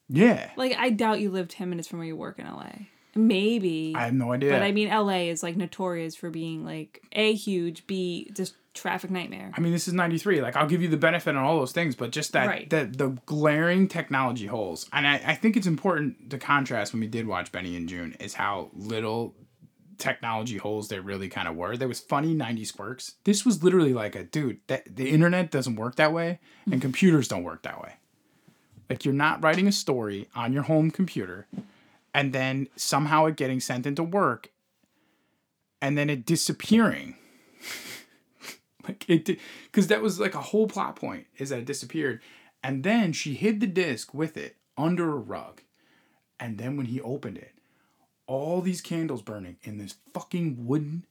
yeah Like I doubt you live ten minutes from where you work in LA. Maybe. i have no idea But I mean LA is like notorious for being like A huge, B just traffic nightmare. I mean, this is '93. Like, I'll give you the benefit on all those things, but just that Right. that the glaring technology holes, and I, I think it's important to contrast when we did watch Benny and Joon is how little technology holes there really kind of were. There was funny '90s quirks. This was literally like a dude that the internet doesn't work that way, and mm. computers don't work that way. Like, you're not writing a story on your home computer, and then somehow it getting sent into work, and then it disappearing like it because that was like a whole plot point is that it disappeared and then she hid the disc with it under a rug and then when he opened it all these candles burning in this fucking wooden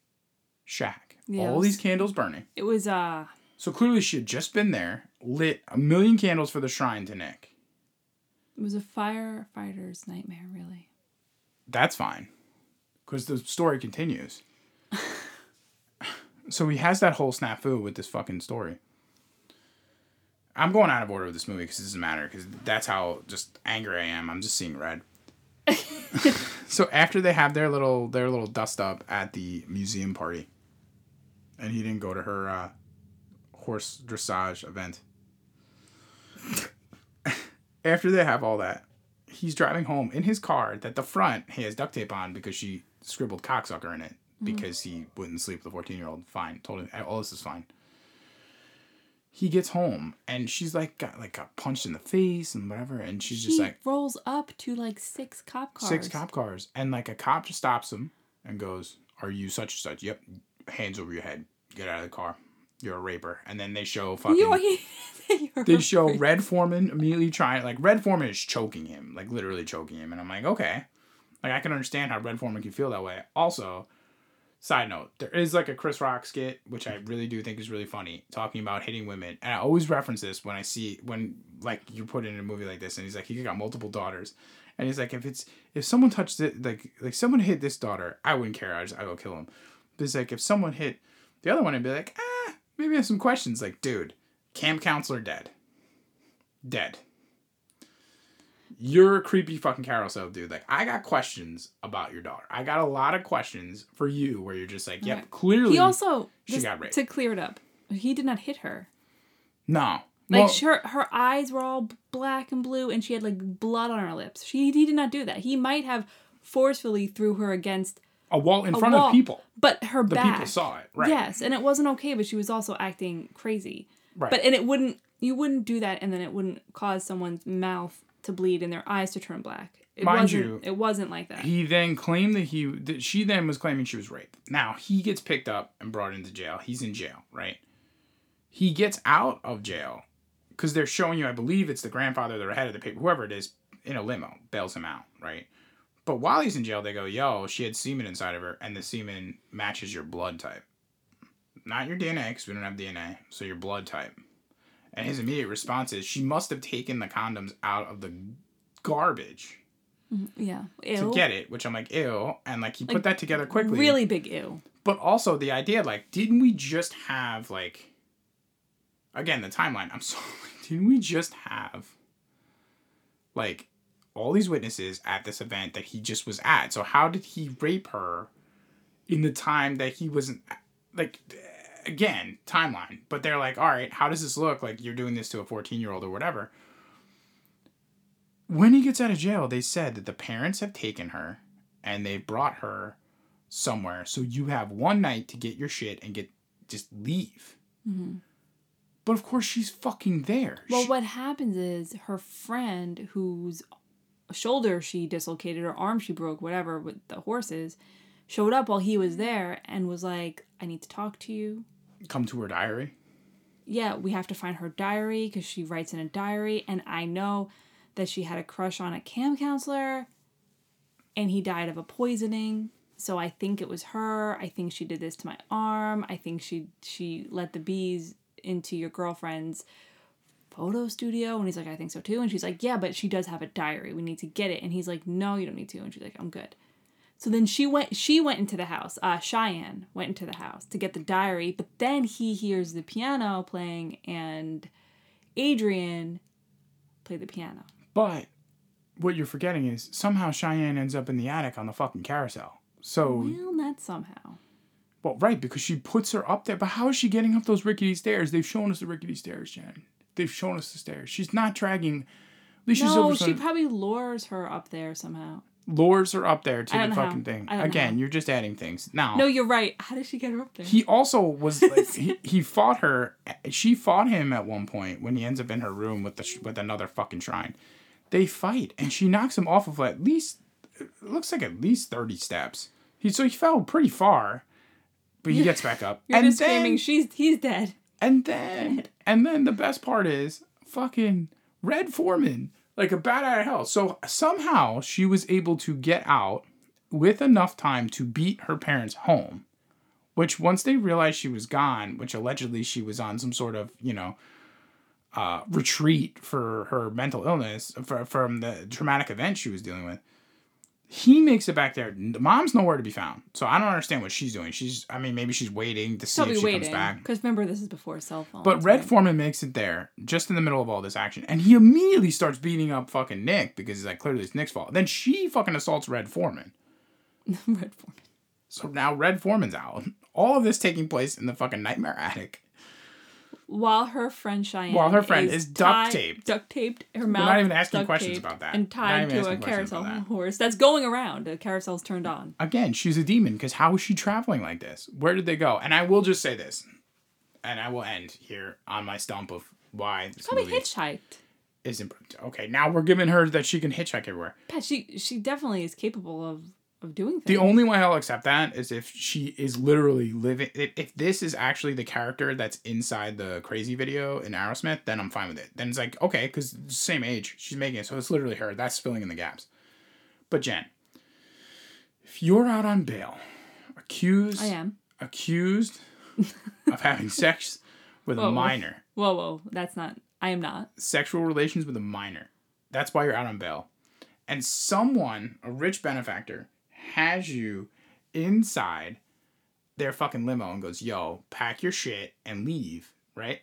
shack. Yeah, all was- these candles burning. It was uh so clearly she had just been there lit a million candles for the shrine to nick. It was a firefighter's nightmare, really. that's fine because the story continues. So he has that whole snafu with this fucking story. I'm going out of order with this movie because it doesn't matter because that's how just angry i am. I'm just seeing red so after they have their little their little dust up at the museum party and he didn't go to her uh, horse dressage event. After they have all that, he's driving home in his car that the front he has duct tape on because she scribbled cocksucker in it because he wouldn't sleep with a 14 year old. Fine. Told him all this is fine. He gets home and she's like got like got punched in the face and whatever and she's just he like rolls up to like six cop cars. six cop cars and like a cop just stops him and goes, "Are you such and such?" Yep. Hands over your head. Get out of the car. You're a raper. And then they show fucking You, you're they show right. Red Foreman immediately trying like Red Foreman is choking him, like literally choking him, and I'm like, okay, like I can understand how Red Foreman can feel that way. Also, side note, there is like a Chris Rock skit which I really do think is really funny, talking about hitting women, and I always reference this when I see when like you put in a movie like this, and he's like he got multiple daughters, and he's like if it's if someone touched it like like someone hit this daughter, I wouldn't care, I just I go kill him. But it's like if someone hit the other one, I'd be like, ah, maybe I have some questions, like dude. Camp counselor dead. Dead. You're a creepy fucking carousel dude. Like, I got questions about your daughter. I got a lot of questions for you where you're just like, yep, clearly. He also she got raped. to clear it up. He did not hit her. no. Like Well, her, her eyes were all black and blue, and she had like blood on her lips. She he did not do that. He might have forcefully threw her against, a wall in a front wall, of people. but her The back. people saw it. Right. Yes, and it wasn't okay, but she was also acting crazy. Right. But and it wouldn't you wouldn't do that, and then it wouldn't cause someone's mouth to bleed and their eyes to turn black. It Mind wasn't. you, it wasn't like that. He then claimed that he that she then was claiming she was raped. Now he gets picked up and brought into jail. He's in jail, right? He gets out of jail because they're showing you, I believe it's the grandfather, the head of the paper, whoever it is, in a limo, bails him out, right? But while he's in jail, they go, "Yo, she had semen inside of her, and the semen matches your blood type, not your DNA, because we don't have DNA, so your blood type." And his immediate response is, "She must have taken the condoms out of the garbage." Mm-hmm. yeah, Ew. to get it, which I'm like, ew. And like he put that together quickly. Really big ew. But also the idea, like, didn't we just have like again the timeline, I'm sorry, didn't we just have like all these witnesses at this event that he just was at? So how did he rape her in the time that he wasn't like again, timeline. But they're like, all right, how does this look? Like you're doing this to a 14 year old or whatever. When he gets out of jail, they said that the parents have taken her and they brought her somewhere. So you have one night to get your shit and get just leave. Mm-hmm. But of course, she's fucking there. Well, She- what happens is her friend, whose shoulder she dislocated or arm she broke, whatever, with the horses, showed up while he was there and was like, I need to talk to you. come to her diary. Yeah, we have to find her diary because she writes in a diary. And I know that she had a crush on a camp counselor and he died of a poisoning. So I think it was her. I think she did this to my arm. I think she she let the bees into your girlfriend's photo studio and he's like I think so too and she's like yeah but she does have a diary we need to get it and he's like no you don't need to and she's like I'm good so then she went she went into the house uh Cheyenne went into the house to get the diary but then he hears the piano playing and Adrian played the piano But what you're forgetting is somehow Cheyenne ends up in the attic on the fucking carousel. So, well not somehow well, right, because she puts her up there. But how is she getting up those rickety stairs? They've shown us the rickety stairs, Jen. They've shown us the stairs. She's not dragging. Alicia no Silverstone she probably lures her up there somehow lures her up there to the fucking thing. Don't know Again, you're just adding things. Now, no you're right. How did she get her up there? He also was like he, he fought her she fought him at one point when he ends up in her room with the sh- with another fucking shrine. They fight and she knocks him off of at least it looks like at least 30 steps. He so he fell pretty far but he gets back up. You're and just then screaming she's he's dead. And then and then the best part is fucking red foreman like a bat out of hell. So somehow she was able to get out with enough time to beat her parents home which once they realized she was gone which allegedly she was on some sort of you know uh, retreat for her mental illness for, from the traumatic event she was dealing with he makes it back there the mom's nowhere to be found so i don't understand what she's doing she's i mean maybe she's waiting to see She'll if she waiting comes back because remember this is before cell phones but Red right? Foreman makes it there just in the middle of all this action, and he immediately starts beating up fucking Nick because he's like, clearly it's Nick's fault. Then she fucking assaults Red Foreman. Red Foreman. So now Red Foreman's out. All of this taking place in the fucking nightmare attic. While her friend Cheyenne While her friend is duct taped, duct taped her mouth. Is not even asking questions about that. And tied to a carousel that. horse that's going around. The carousel's turned on. Again, she's a demon because how is she traveling like this? Where did they go? And I will just say this, and I will end here on my stump of why this Probably hitchhiked. isn't. Okay, now we're giving her that she can hitchhike everywhere. Pat, she she definitely is capable of of doing things. The only way I'll accept that is if she is literally living. If, if this is actually the character that's inside the crazy video in Aerosmith, then I'm fine with it. Then it's like okay, because same age, she's making it, so it's literally her. That's filling in the gaps. But Jen, if you're out on bail, accused, I am. accused of having sex with Whoa, a minor, Whoa, whoa, that's not. I am not. sexual relations with a minor. That's why you're out on bail. And someone, a rich benefactor, has you inside their fucking limo and goes, "Yo, pack your shit and leave." Right?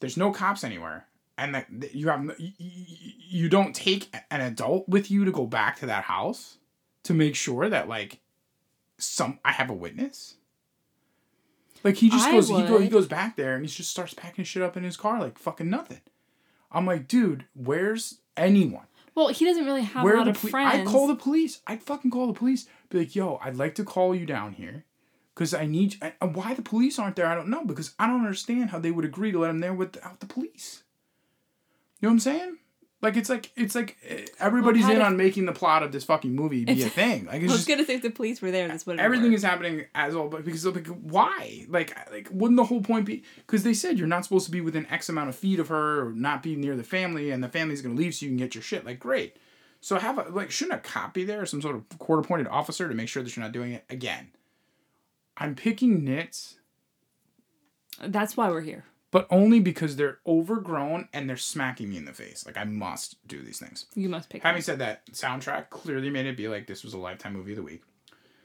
There's no cops anywhere, and that you have you, don't take an adult with you to go back to that house to make sure that like some I have a witness. Like he just I goes, he, go, he goes back there and he just starts packing shit up in his car like fucking nothing. I'm like, dude, where's anyone? Well, he doesn't really have Where a lot of police? friends. I'd call the police. I'd fucking call the police. Be like, yo, I'd like to call you down here, cause I need. I, why the police aren't there? I don't know. Because I don't understand how they would agree to let him there without the police. You know what I'm saying? Like it's like it's like eh, everybody's Well, in how on making the plot of this fucking movie be a thing. Like I it's was just gonna say if the police were there, that's what everything is happening as well but because like why like like wouldn't the whole point be because they said you're not supposed to be within x amount of feet of her or not be near the family and the family's gonna leave so you can get your shit like great so have a like shouldn't a cop be there some sort of court appointed officer to make sure that you're not doing it again i'm picking nits That's why we're here. but only because they're overgrown and they're smacking me in the face like i must do these things You must pick. Having said that, soundtrack clearly made it be like this was a lifetime movie of the week.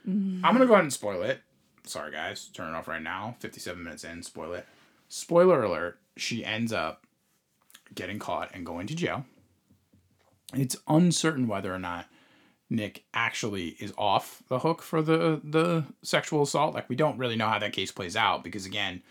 Mm. I'm gonna go ahead and spoil it. Sorry guys, turn it off right now. 57 minutes in, spoil it. Spoiler alert, she ends up getting caught and going to jail. It's uncertain whether or not Nick actually is off the hook for the the sexual assault. Like we don't really know how that case plays out because again,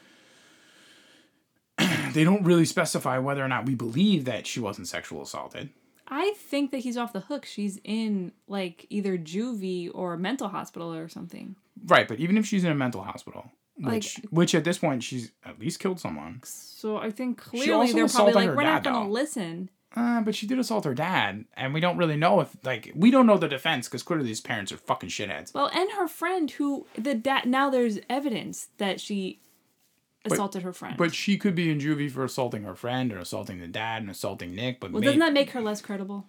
they don't really specify whether or not we believe that she wasn't sexual assaulted. I think that he's off the hook. She's in like either juvie or a mental hospital or something. Right, but even if she's in a mental hospital, which which at this point she's at least killed someone. So I think clearly they're probably like, we're not gonna listen. Uh, but she did assault her dad, and we don't really know if like we don't know the defense because clearly these parents are fucking shitheads. Well, and her friend who the dad now there's evidence that she assaulted her friend. But she could be in juvie for assaulting her friend or assaulting the dad and assaulting Nick. But well, may- doesn't that make her less credible?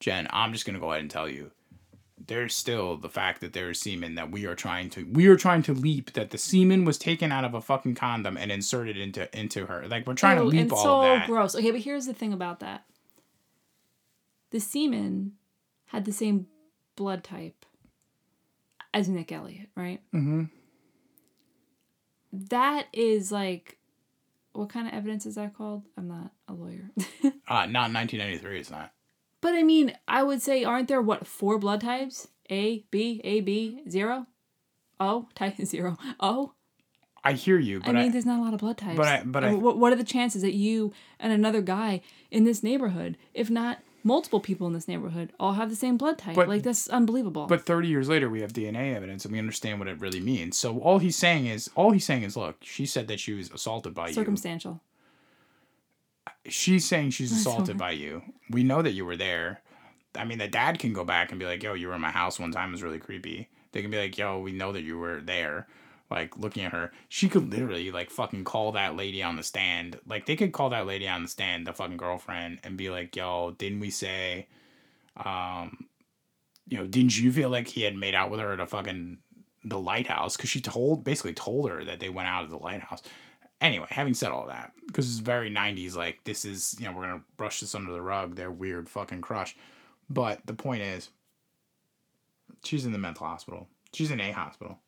Jen, I'm just gonna go ahead and tell you, there's still the fact that there is semen that we are trying to we are trying to leap that the semen was taken out of a fucking condom and inserted into into her. Like we're trying to leap and all so of that. gross. Okay, but here's the thing about that. The semen had the same blood type as Nick Elliott, right? mm-hmm. That is like, what kind of evidence is that called? I'm not a lawyer. Uh, not in 1993. It's not. But I mean, I would say, aren't there what four blood types? A, B, A, B, zero, O, type zero, O. I hear you, but I mean, I, there's not a lot of blood types. but I- but And I- what, what are the chances that you and another guy in this neighborhood, if not multiple people in this neighborhood, all have the same blood type? But- like that's unbelievable. But 30 years later, we have DNA evidence and we understand what it really means. So all he's saying is, all he's saying is, look, she said that she was assaulted by you. circumstantial. She's saying she's assaulted by you. We know that you were there. I mean, the dad can go back and be like, yo, you were in my house one time. It was really creepy. They can be like, yo, we know that you were there. Like, looking at her. She could literally, like, fucking call that lady on the stand. Like, they could call that lady on the stand, the fucking girlfriend, and be like, yo, didn't we say, um, you know, didn't you feel like he had made out with her at a fucking the lighthouse? Because she told basically told her that they went out of the lighthouse. Anyway, having said all that, because it's very '90s, like this is you know we're gonna brush this under the rug. Their weird fucking crush. But the point is, she's in the mental hospital. She's in a hospital,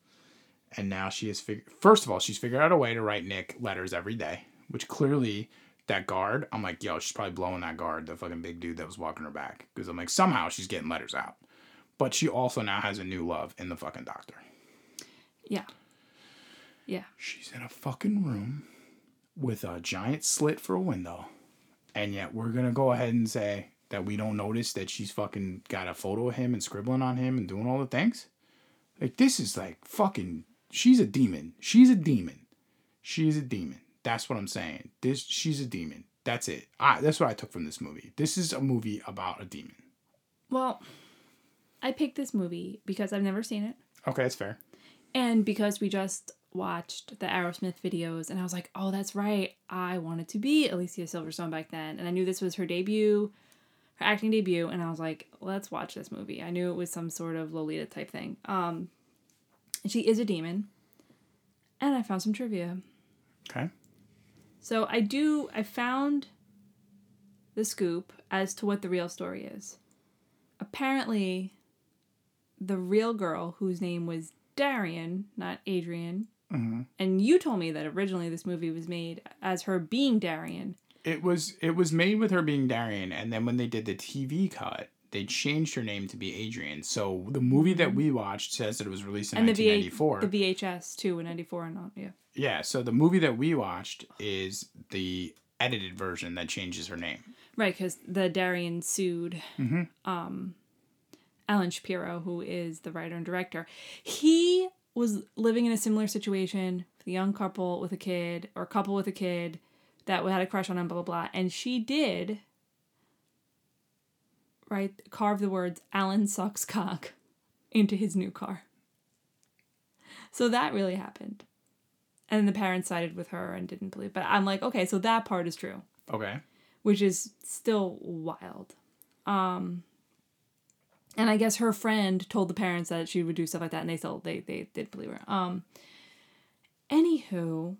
and now she has figured. First of all, she's figured out a way to write Nick letters every day, which clearly that guard. I'm like, yo, she's probably blowing that guard, the fucking big dude that was walking her back, because I'm like, somehow she's getting letters out. But she also now has a new love in the fucking doctor. Yeah. Yeah. She's in a fucking room with a giant slit for a window, and yet we're gonna go ahead and say that we don't notice that she's fucking got a photo of him and scribbling on him and doing all the things. Like this is like fucking. She's a demon. She's a demon. She's a demon. That's what I'm saying. This she's a demon. That's it. I, that's what I took from this movie. This is a movie about a demon. Well, I picked this movie because I've never seen it. Okay, that's fair. And because we just watched the Aerosmith videos, and I was like, oh, that's right. I wanted to be Alicia Silverstone back then. And I knew this was her debut, her acting debut. And I was like, let's watch this movie. I knew it was some sort of Lolita type thing. Um, she is a demon. And I found some trivia. Okay. So I do, I found the scoop as to what the real story is. Apparently, the real girl, whose name was Darian, not Adrian, Mm-hmm. and you told me that originally this movie was made as her being Darian. It was it was made with her being Darian, and then when they did the TV cut, they changed her name to be Adrian. So the movie that mm-hmm. we watched says that it was released in And the, v- 1994. the VHS too in 94 and all, yeah. yeah, so the movie that we watched is the edited version that changes her name. Right, because the Darian sued mm-hmm. um, Alan Shapiro, who is the writer and director. He was living in a similar situation with a young couple with a kid, or a couple with a kid that had a crush on him, blah, blah, blah. And she did, right, carve the words Alan sucks cock into his new car. So that really happened. And the parents sided with her and didn't believe. But I'm like, okay, so that part is true Okay. which is still wild. Um, and I guess her friend told the parents that she would do stuff like that, and they still they they did believe her. Um, anywho,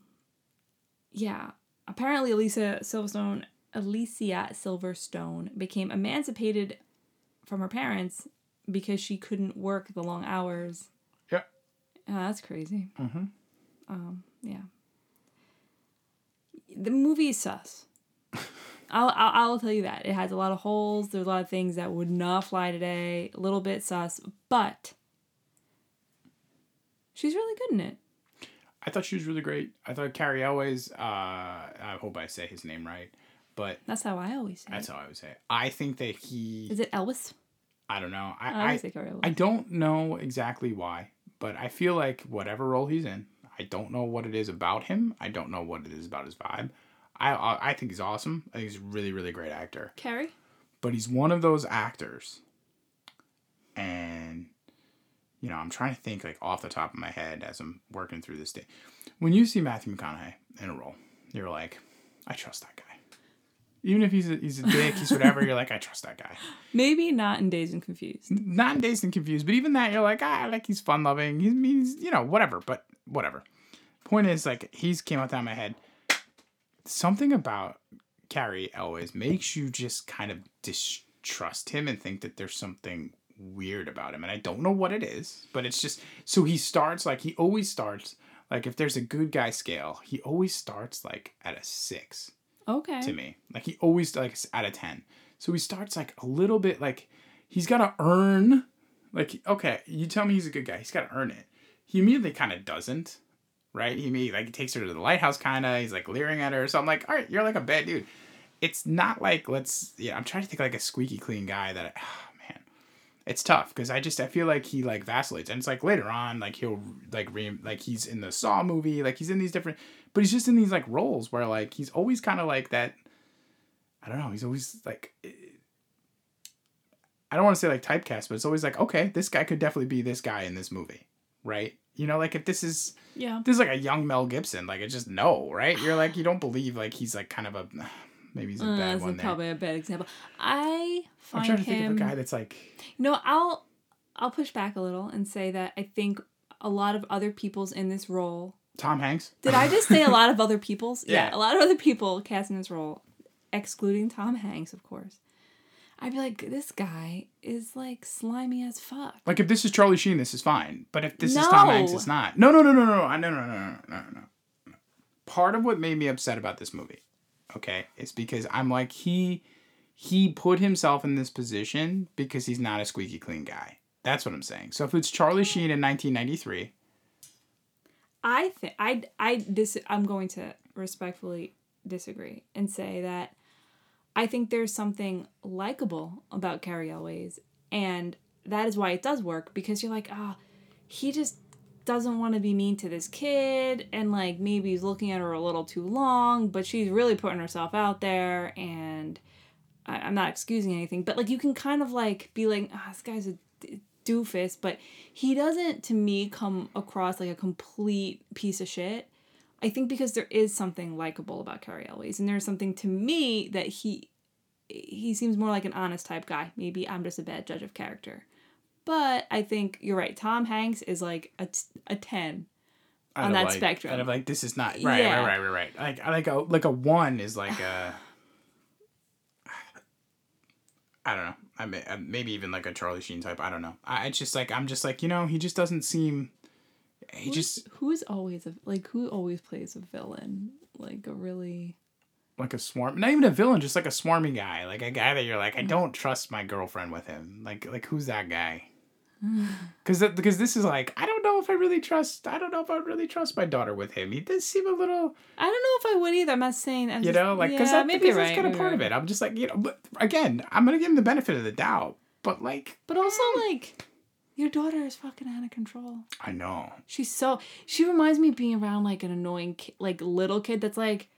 yeah, apparently Elisa Silverstone Alicia Silverstone became emancipated from her parents because she couldn't work the long hours. Yeah. That's crazy. Mhm. Um, yeah. The movie is sus. I'll, I'll I'll tell you that it has a lot of holes. There's a lot of things that would not fly today. A little bit sus, but she's really good in it. I thought she was really great. I thought Cary Elwes, uh, I hope I say his name right, but That's how I always say. that's it. how I would say it. I think that he, Is it Elvis? I don't know. I I, I, say Cary. I don't know exactly why, but I feel like whatever role he's in, I don't know what it is about him. I don't know what it is about his vibe. I I, I think he's awesome. I think he's a really really great actor. Cary. But he's one of those actors, and you know I'm trying to think like off the top of my head as I'm working through this day. When you see Matthew McConaughey in a role, you're like, I trust that guy. Even if he's a, he's a dick, he's whatever. You're like, I trust that guy. Maybe not in Dazed and Confused. not in dazed and confused, but even that you're like, ah, like he's fun loving. He's, he's you know whatever, but whatever. Point is like he's came out down my head. Something about Cary always makes you just kind of distrust him and think that there's something weird about him, and I don't know what it is, but it's just so he starts like he always starts like if there's a good guy scale, he always starts like at a six Okay. to me. Like he always like at a ten. So he starts like a little bit like he's got to earn. Like okay, you tell me he's a good guy. He's got to earn it. He immediately kind of doesn't, right? He me like he takes her to the lighthouse, kind of. He's like leering at her. So I'm like, all right, you're like a bad dude. It's not like let's yeah. I'm trying to think like a squeaky clean guy that. I, oh, man. It's tough because I just I feel like he like vacillates and it's like later on like he'll like re like he's in the Saw movie like he's in these different but he's just in these like roles where like he's always kind of like that I don't know. He's always like, eh, I don't want to say like typecast, but it's always like, okay, this guy could definitely be this guy in this movie, right? You know, like if this is Yeah. this is like a young Mel Gibson, like it's just no, right? You're like you don't believe like he's like kind of a maybe he's a Uh, bad that's one there. probably a bad example. I I'm find trying to him. think of a guy that's like No, I'll I'll push back a little and say that I think a lot of other people's in this role. Tom Hanks. Did I just say a lot of other people's? Yeah. a lot of other people cast in this role, excluding Tom Hanks, of course. I'd be like, this guy is like slimy as fuck. Like if this is Charlie Sheen, this is fine. But if this is Tom Hanks, it's not. No, no, no, no, no, no, no, no, no, no, no, no. Part of what made me upset about this movie, okay, is because I'm like he he put himself in this position because he's not a squeaky clean guy. That's what I'm saying. So if it's Charlie Sheen in 1993, I think I I dis I'm going to respectfully disagree and say that I think there's something likable about Cary Elwes, and that is why it does work because you're like, ah, he just doesn't want to be mean to this kid, and like maybe he's looking at her a little too long, but she's really putting herself out there, and I, I'm not excusing anything, but like you can kind of like be like, ah, this guy's a doofus, but he doesn't to me come across like a complete piece of shit. I think because there is something likable about Cary Elwes, and there's something to me that he he seems more like an honest type guy. Maybe I'm just a bad judge of character, but I think you're right. Tom Hanks is like a, a ten on that like, spectrum. Out of like this is not right, Yeah. right, right, right, right. Like like a like a one is like a. I don't know. I may, uh, maybe even like a Charlie Sheen type. I don't know. I it's just like I'm just like you know he just doesn't seem. He Who's- just who's always a like who always plays a villain like a really like a swarm, not even a villain, just like a swarmy guy, like a guy that you're like I mm. don't trust my girlfriend with him. Like like who's that guy? Because because this is like I don't know if I really trust. I don't know if I would really trust my daughter with him. He does seem a little. I don't know if I would either. I'm not saying I'm you just- know, like because yeah, that, maybe because that's right. kind of part you're of it. I'm just like you know, but again, I'm gonna give him the benefit of the doubt. But like, But also eh. like your daughter is fucking out of control. I know. She's so she reminds me of being around like an annoying ki- like little kid that's like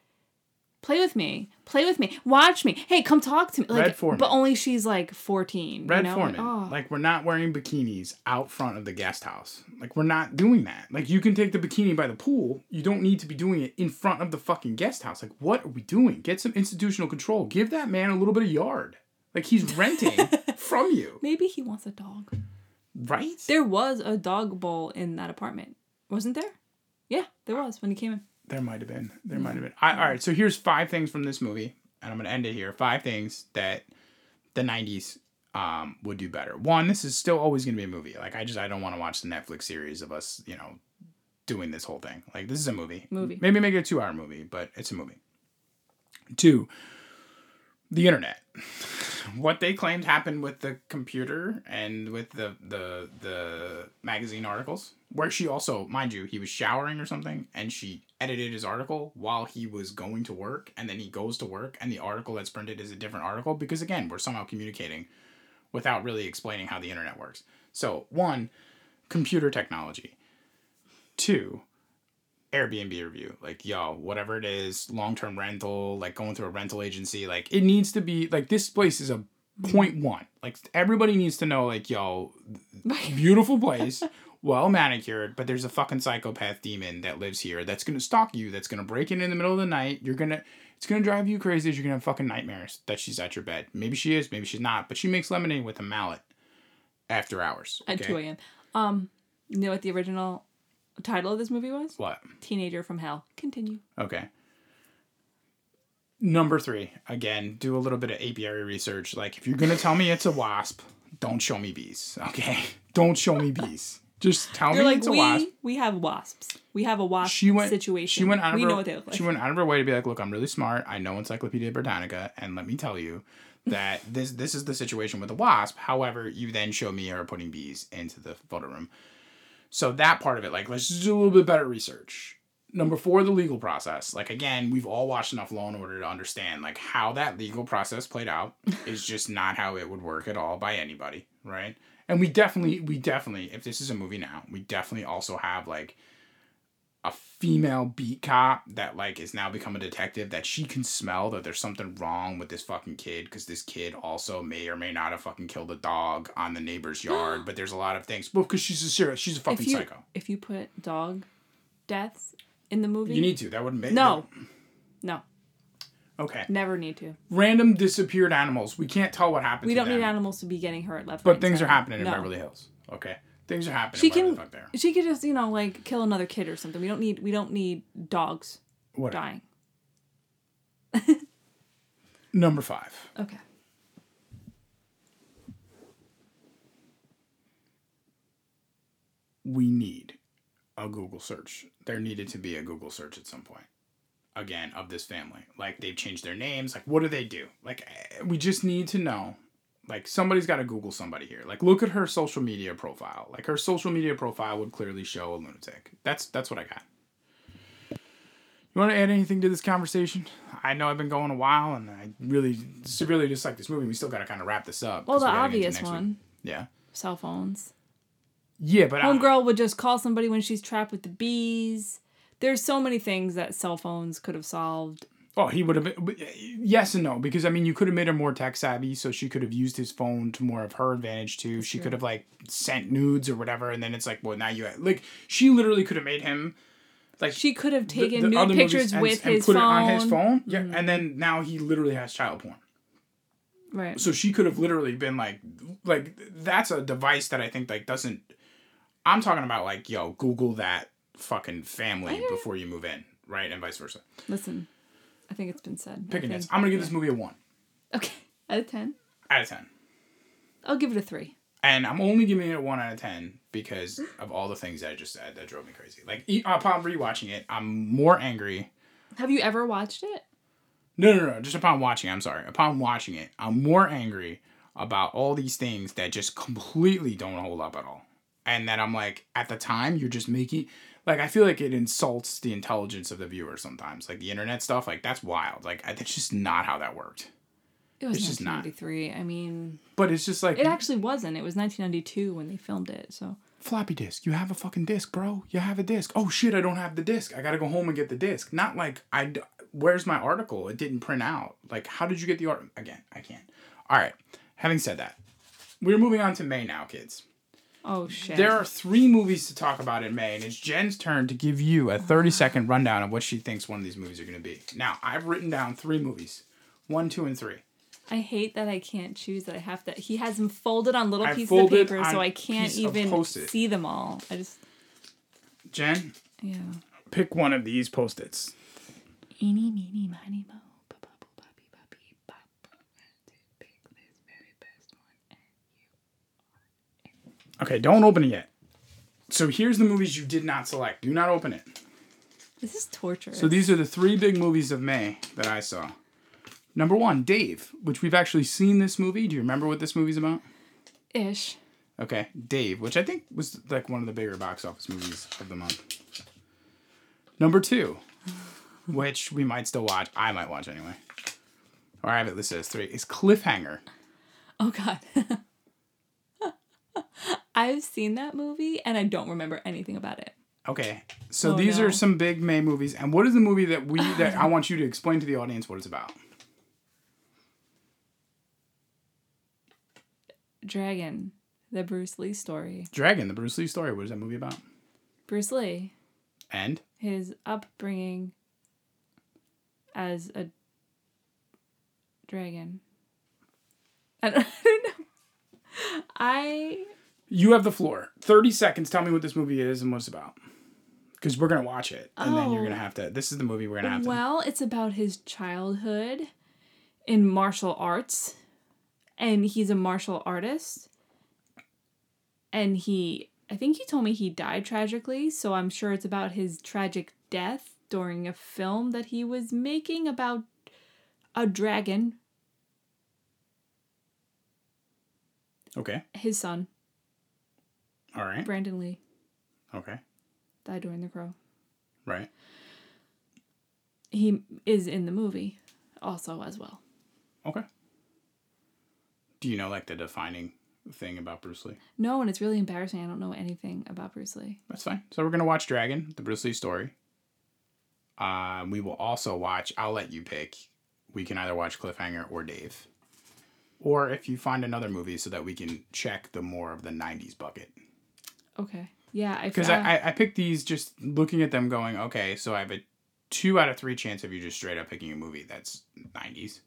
play with me, play with me, watch me. Hey, come talk to me. Like Red Foreman. but only she's like 14. Red you know? Foreman, oh. like we're not wearing bikinis out front of the guest house. Like we're not doing that. Like you can take the bikini by the pool. You don't need to be doing it in front of the fucking guest house. Like what are we doing? Get some institutional control. Give that man a little bit of yard. Like he's renting from you, Maybe he wants a dog. Right? There was a dog bowl in that apartment. Wasn't there? Yeah, there was when he came in. There might have been. There might have been. I, all right. So here's five things from this movie, and I'm gonna end it here. Five things that the '90s um, would do better. One, this is still always gonna be a movie. Like I just I don't want to watch the Netflix series of us, you know, doing this whole thing. Like this is a movie. Movie. Maybe make it a two-hour movie, but it's a movie. Two, the internet. What they claimed happened with the computer and with the the the magazine articles, where she also, mind you, he was showering or something, and she edited his article while he was going to work, and then he goes to work, and the article that's printed is a different article because again, we're somehow communicating without really explaining how the internet works. So one, computer technology. Two, Airbnb review. Like, yo, whatever it is, long term rental, like going through a rental agency, like it needs to be like this place is a point one. Like everybody needs to know, like, yo, beautiful place, well manicured, but there's a fucking psychopath demon that lives here that's gonna stalk you, that's gonna break in in the middle of the night. You're gonna it's gonna drive you crazy. You're gonna have fucking nightmares that she's at your bed. Maybe she is, maybe she's not, but she makes lemonade with a mallet after hours. At 2 a.m. Um, you know what the original title of this movie was? What? Teenager from Hell. Continue. Okay. Number three, again, do a little bit of apiary research. Like, if you're gonna tell me it's a wasp, don't show me bees. Okay, don't show me bees. Just tell You're me like it's a we wasp. we have wasps. We have a wasp She went. situation. She went out of we her. know what they look like. She went out of her way to be like, look, I'm really smart. I know Encyclopedia Britannica, and let me tell you that this this is the situation with a wasp. However, you then show me her putting bees into the photo room. So that part of it, like, let's just do a little bit better research. Number four, the legal process. Like again, we've all watched enough Law and Order to understand like how that legal process played out is just not how it would work at all by anybody, right? And we definitely, we definitely, if this is a movie now, we definitely also have like a female beat cop that like is now become a detective that she can smell that there's something wrong with this fucking kid because this kid also may or may not have fucking killed a dog on the neighbor's yard but there's a lot of things. Well because she's a serious she's a fucking if you psycho. if you put dog deaths in the movie, you need to. That wouldn't make no, no, okay. Never need to. random disappeared animals. We can't tell what happened We don't need animals to be getting hurt left. but right, things are happening in beverly hills. Okay things are happening She can. the She could just you know like kill another kid or something. We don't need. We don't need dogs what dying. number five Okay. we need a Google search. There needed to be a Google search at some point. Again, of this family. Like they've changed their names. Like what do they do? Like eh, we just need to know. Like somebody's got to Google somebody here. Like look at her social media profile. Like her social media profile would clearly show a lunatic. That's that's what I got. You want to add anything to this conversation? I know I've been going a while, and I really severely dislike this movie. We still got to kind of wrap this up. Well, the we gotta get into obvious next week. one, Yeah. cell phones. Yeah, but Homegirl would just call somebody when she's trapped with the bees. There's so many things that cell phones could have solved. Oh, he would have been. uh, Yes and no, because I mean, you could have made her more tech savvy, so she could have used his phone to more of her advantage too. she could have like sent nudes or whatever, and then it's like, well, now you like she literally could have made him like She could have taken the nude pictures and- with and his put phone. Mm-hmm. it on his phone. Yeah, and then now he literally has child porn. Right. So she could have literally been like, like that's a device that I think like doesn't. I'm talking about like, yo, Google that fucking family before you move in, right, and vice versa. Listen, I think it's been said. Picking think- this, I'm gonna give this movie a one Okay, out of ten, out of ten. I'll give it a three. and I'm only giving it a one out of ten because of all the things that I just said that drove me crazy. Like upon rewatching it, I'm more angry. Have you ever watched it? No, no, no. Just upon watching, I'm sorry. Upon watching it, I'm more angry about all these things that just completely don't hold up at all. And that I'm like, at the time, you're just making like I feel like it insults the intelligence of the viewer sometimes. Like the internet stuff, like that's wild. Like I, that's just not how that worked. It was It's just not. 1993. I mean, But it's just like it actually wasn't. It was 1992 when they filmed it. So floppy disk. You have a fucking disk, bro. You have a disk. Oh shit, I don't have the disk. I gotta go home and get the disk. Not like I. Where's my article? It didn't print out. Like, how did you get the art? Again, I can't. All right. Having said that, we're moving on to May now, kids. Oh shit. There are three movies to talk about in May, and it's Jen's turn to give you a 30 second rundown of what she thinks one of these movies are going to be. Now, I've written down three movies one, two, and three. I hate that I can't choose. That I have to. He has them folded on little I pieces of paper, so I can't even see them all. I just Jen, yeah. pick one of these post its. Eeny, meeny, miny, mo. ba, ba, boo, ba, bee, ba, bee, bop. Pick this very best one. Okay, don't open it yet. So here's the movies you did not select. Do not open it. This is torture. So these are the three big movies of May that I saw. Number one, Dave, which we've actually seen this movie. Do you remember what this movie's about? ish. Okay, Dave, which I think was like one of the bigger box office movies of the month. Number two, which we might still watch. I might watch anyway. Or I have it listed as three. Is Cliffhanger. Oh god. I've seen that movie and I don't remember anything about it. Okay, so Oh, these no. are some big May movies. And what is the movie that we that I want you to explain to the audience what it's about? Dragon, the Bruce Lee story. Dragon, the Bruce Lee story. What is that movie about? Bruce Lee, And his upbringing as a dragon. I don't, I don't know. I you have the floor. Thirty seconds. Tell me what this movie is and what it's about. Because we're gonna watch it, and then you're Oh. gonna have to. This is the movie we're gonna have to. well, it's about his childhood in martial arts, and he's a martial artist. And he, I think he told me he died tragically, so I'm sure it's about his tragic death during a film that he was making about a dragon, Okay. his son, All right. Brandon Lee, Okay. died during the crow. Right. He is in the movie also as well. Okay. Do you know like the defining thing about Bruce Lee? No, and it's really embarrassing. I don't know anything about Bruce Lee. That's fine. So we're gonna watch Dragon, the Bruce Lee story. Um, we will also watch. I'll let you pick. We can either watch Cliffhanger or Dave, or if you find another movie, so that we can check the more of the '90s bucket. Okay. Yeah, I Because I, I I picked these just looking at them, going, okay, so I have a two out of three chance of you just straight up picking a movie that's '90s,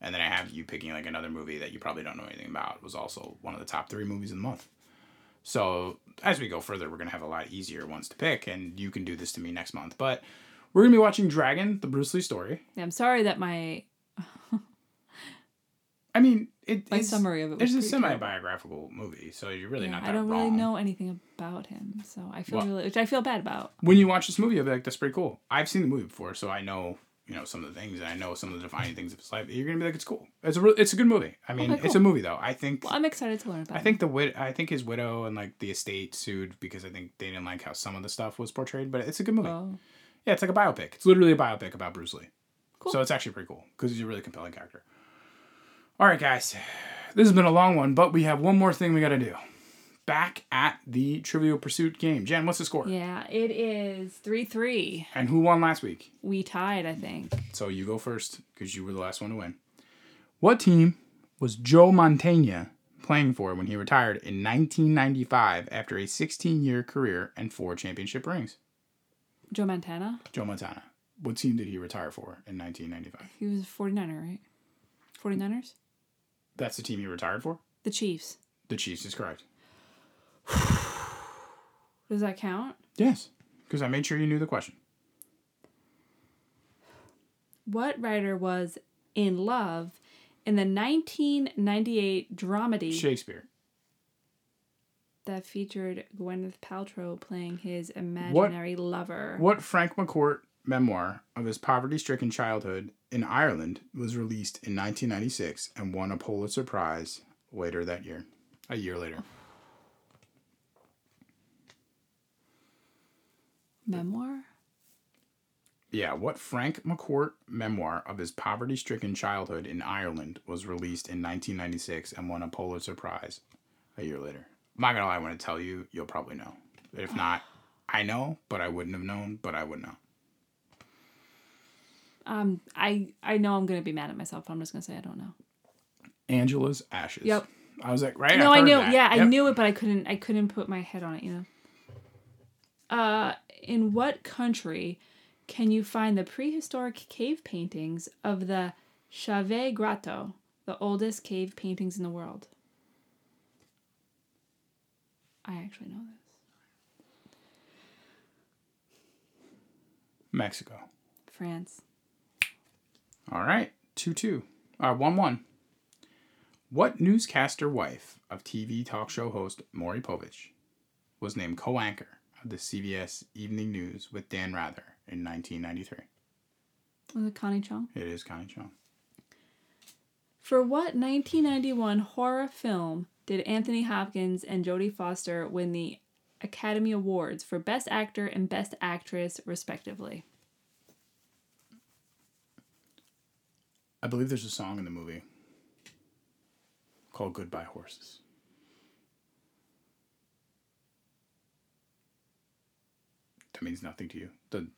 and then I have you picking like another movie that you probably don't know anything about. It was also one of the top three movies of the month. So as we go further, we're gonna have a lot easier ones to pick, and you can do this to me next month. But we're gonna be watching Dragon, the Bruce Lee story. Yeah, I'm sorry that my I mean, it, my it's, summary of it was It's a semi biographical movie, so you're really Yeah, not I don't wrong. really know anything about him, so I feel Well- really, which I feel bad about. when you watch this movie, you'll be like, "That's pretty cool." I've seen the movie before, so I know you know some of the things, and I know some of the defining things of his life. You're gonna be like, "It's cool." It's a real, it's a good movie. I oh mean, Okay, it's a movie though. I think Well, I'm excited to learn about. I think the wid- I think his widow and like the estate sued because I think they didn't like how some of the stuff was portrayed. But it's a good movie. Oh, Yeah, it's like a biopic. It's literally a biopic about Bruce Lee. Cool. So it's actually pretty cool because he's a really compelling character. All right, guys. This has been a long one, but we have one more thing we got to do. Back at the Trivial Pursuit game. Jen, what's the score? Yeah, it is 3 3. And who won last week? We tied, I think. So you go first because you were the last one to win. What team was Joe Montana playing for when he retired in 1995 after a 16 year career and four championship rings? Joe Montana. Joe Montana. What team did he retire for in 1995? He was a 49er, right? 49ers? That's the team he retired for? The Chiefs. The Chiefs is correct. Does that count? Yes, because I made sure you knew the question. What writer was in love in the 1998 dramedy Shakespeare. that featured Gwyneth Paltrow playing his imaginary lover? What Frank McCourt memoir of his poverty stricken childhood in Ireland was released in 1996 and won a Pulitzer Prize later that year? A year later. Memoir? Yeah, what Frank McCourt memoir of his poverty stricken childhood in Ireland was released in 1996 and won a Pulitzer Prize a year later. I'm not gonna lie, when I tell you, you'll probably know. If not, I know, but I wouldn't have known, but I would know. Um, I I know I'm gonna be mad at myself. But I'm just gonna say I don't know. Angela's Ashes. Yep. I was like, right? no, I've I knew. that. Yeah, I knew it, but I couldn't. I couldn't put my head on it. You know. Uh, in what country can you find the prehistoric cave paintings of the Chauvet Grotto, the oldest cave paintings in the world? I actually know this. Mexico. France. All right, 2 2. Uh, 1 1. What newscaster wife of TV talk show host Maury Povich was named co anchor of the CBS Evening News with Dan Rather in 1993? Was it Connie Chung? It is Connie Chung. For what 1991 horror film did Anthony Hopkins and Jodie Foster win the Academy Awards for Best Actor and Best Actress, respectively? I believe there's a song in the movie called Goodbye Horses. That means nothing to you.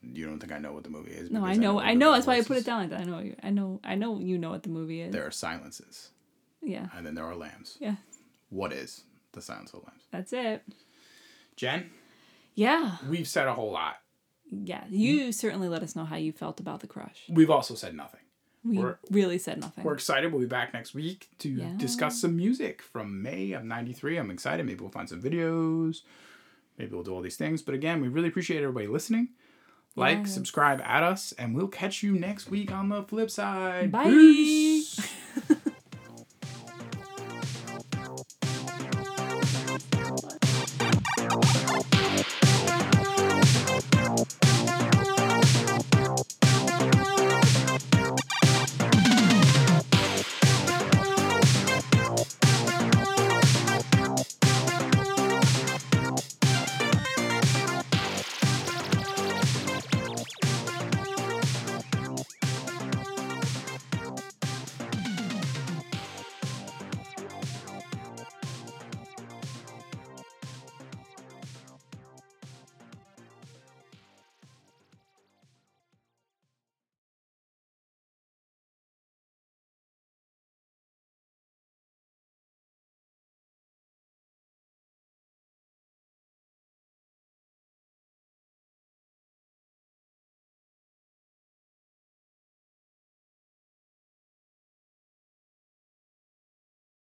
You don't think I know what the movie is? No, I because know. I know. Goodbye That's why I put it down like that. I know. you- I know. I know. You know what the movie is. There are silences, Yeah. and then there are lambs. Yeah. What is the silence of lambs? That's it. Jen, Yeah. we've said a whole lot. Yeah. You certainly let us know how you felt about the crush. We've also said nothing. We We're- really said nothing. We're excited. We'll be back next week to Yeah. discuss some music from May of 93. I'm excited. Maybe we'll find some videos. Maybe we'll do all these things. But again, we really appreciate everybody listening. Like, Yes. subscribe at us, and we'll catch you next week on the flip side. Bye. Peace.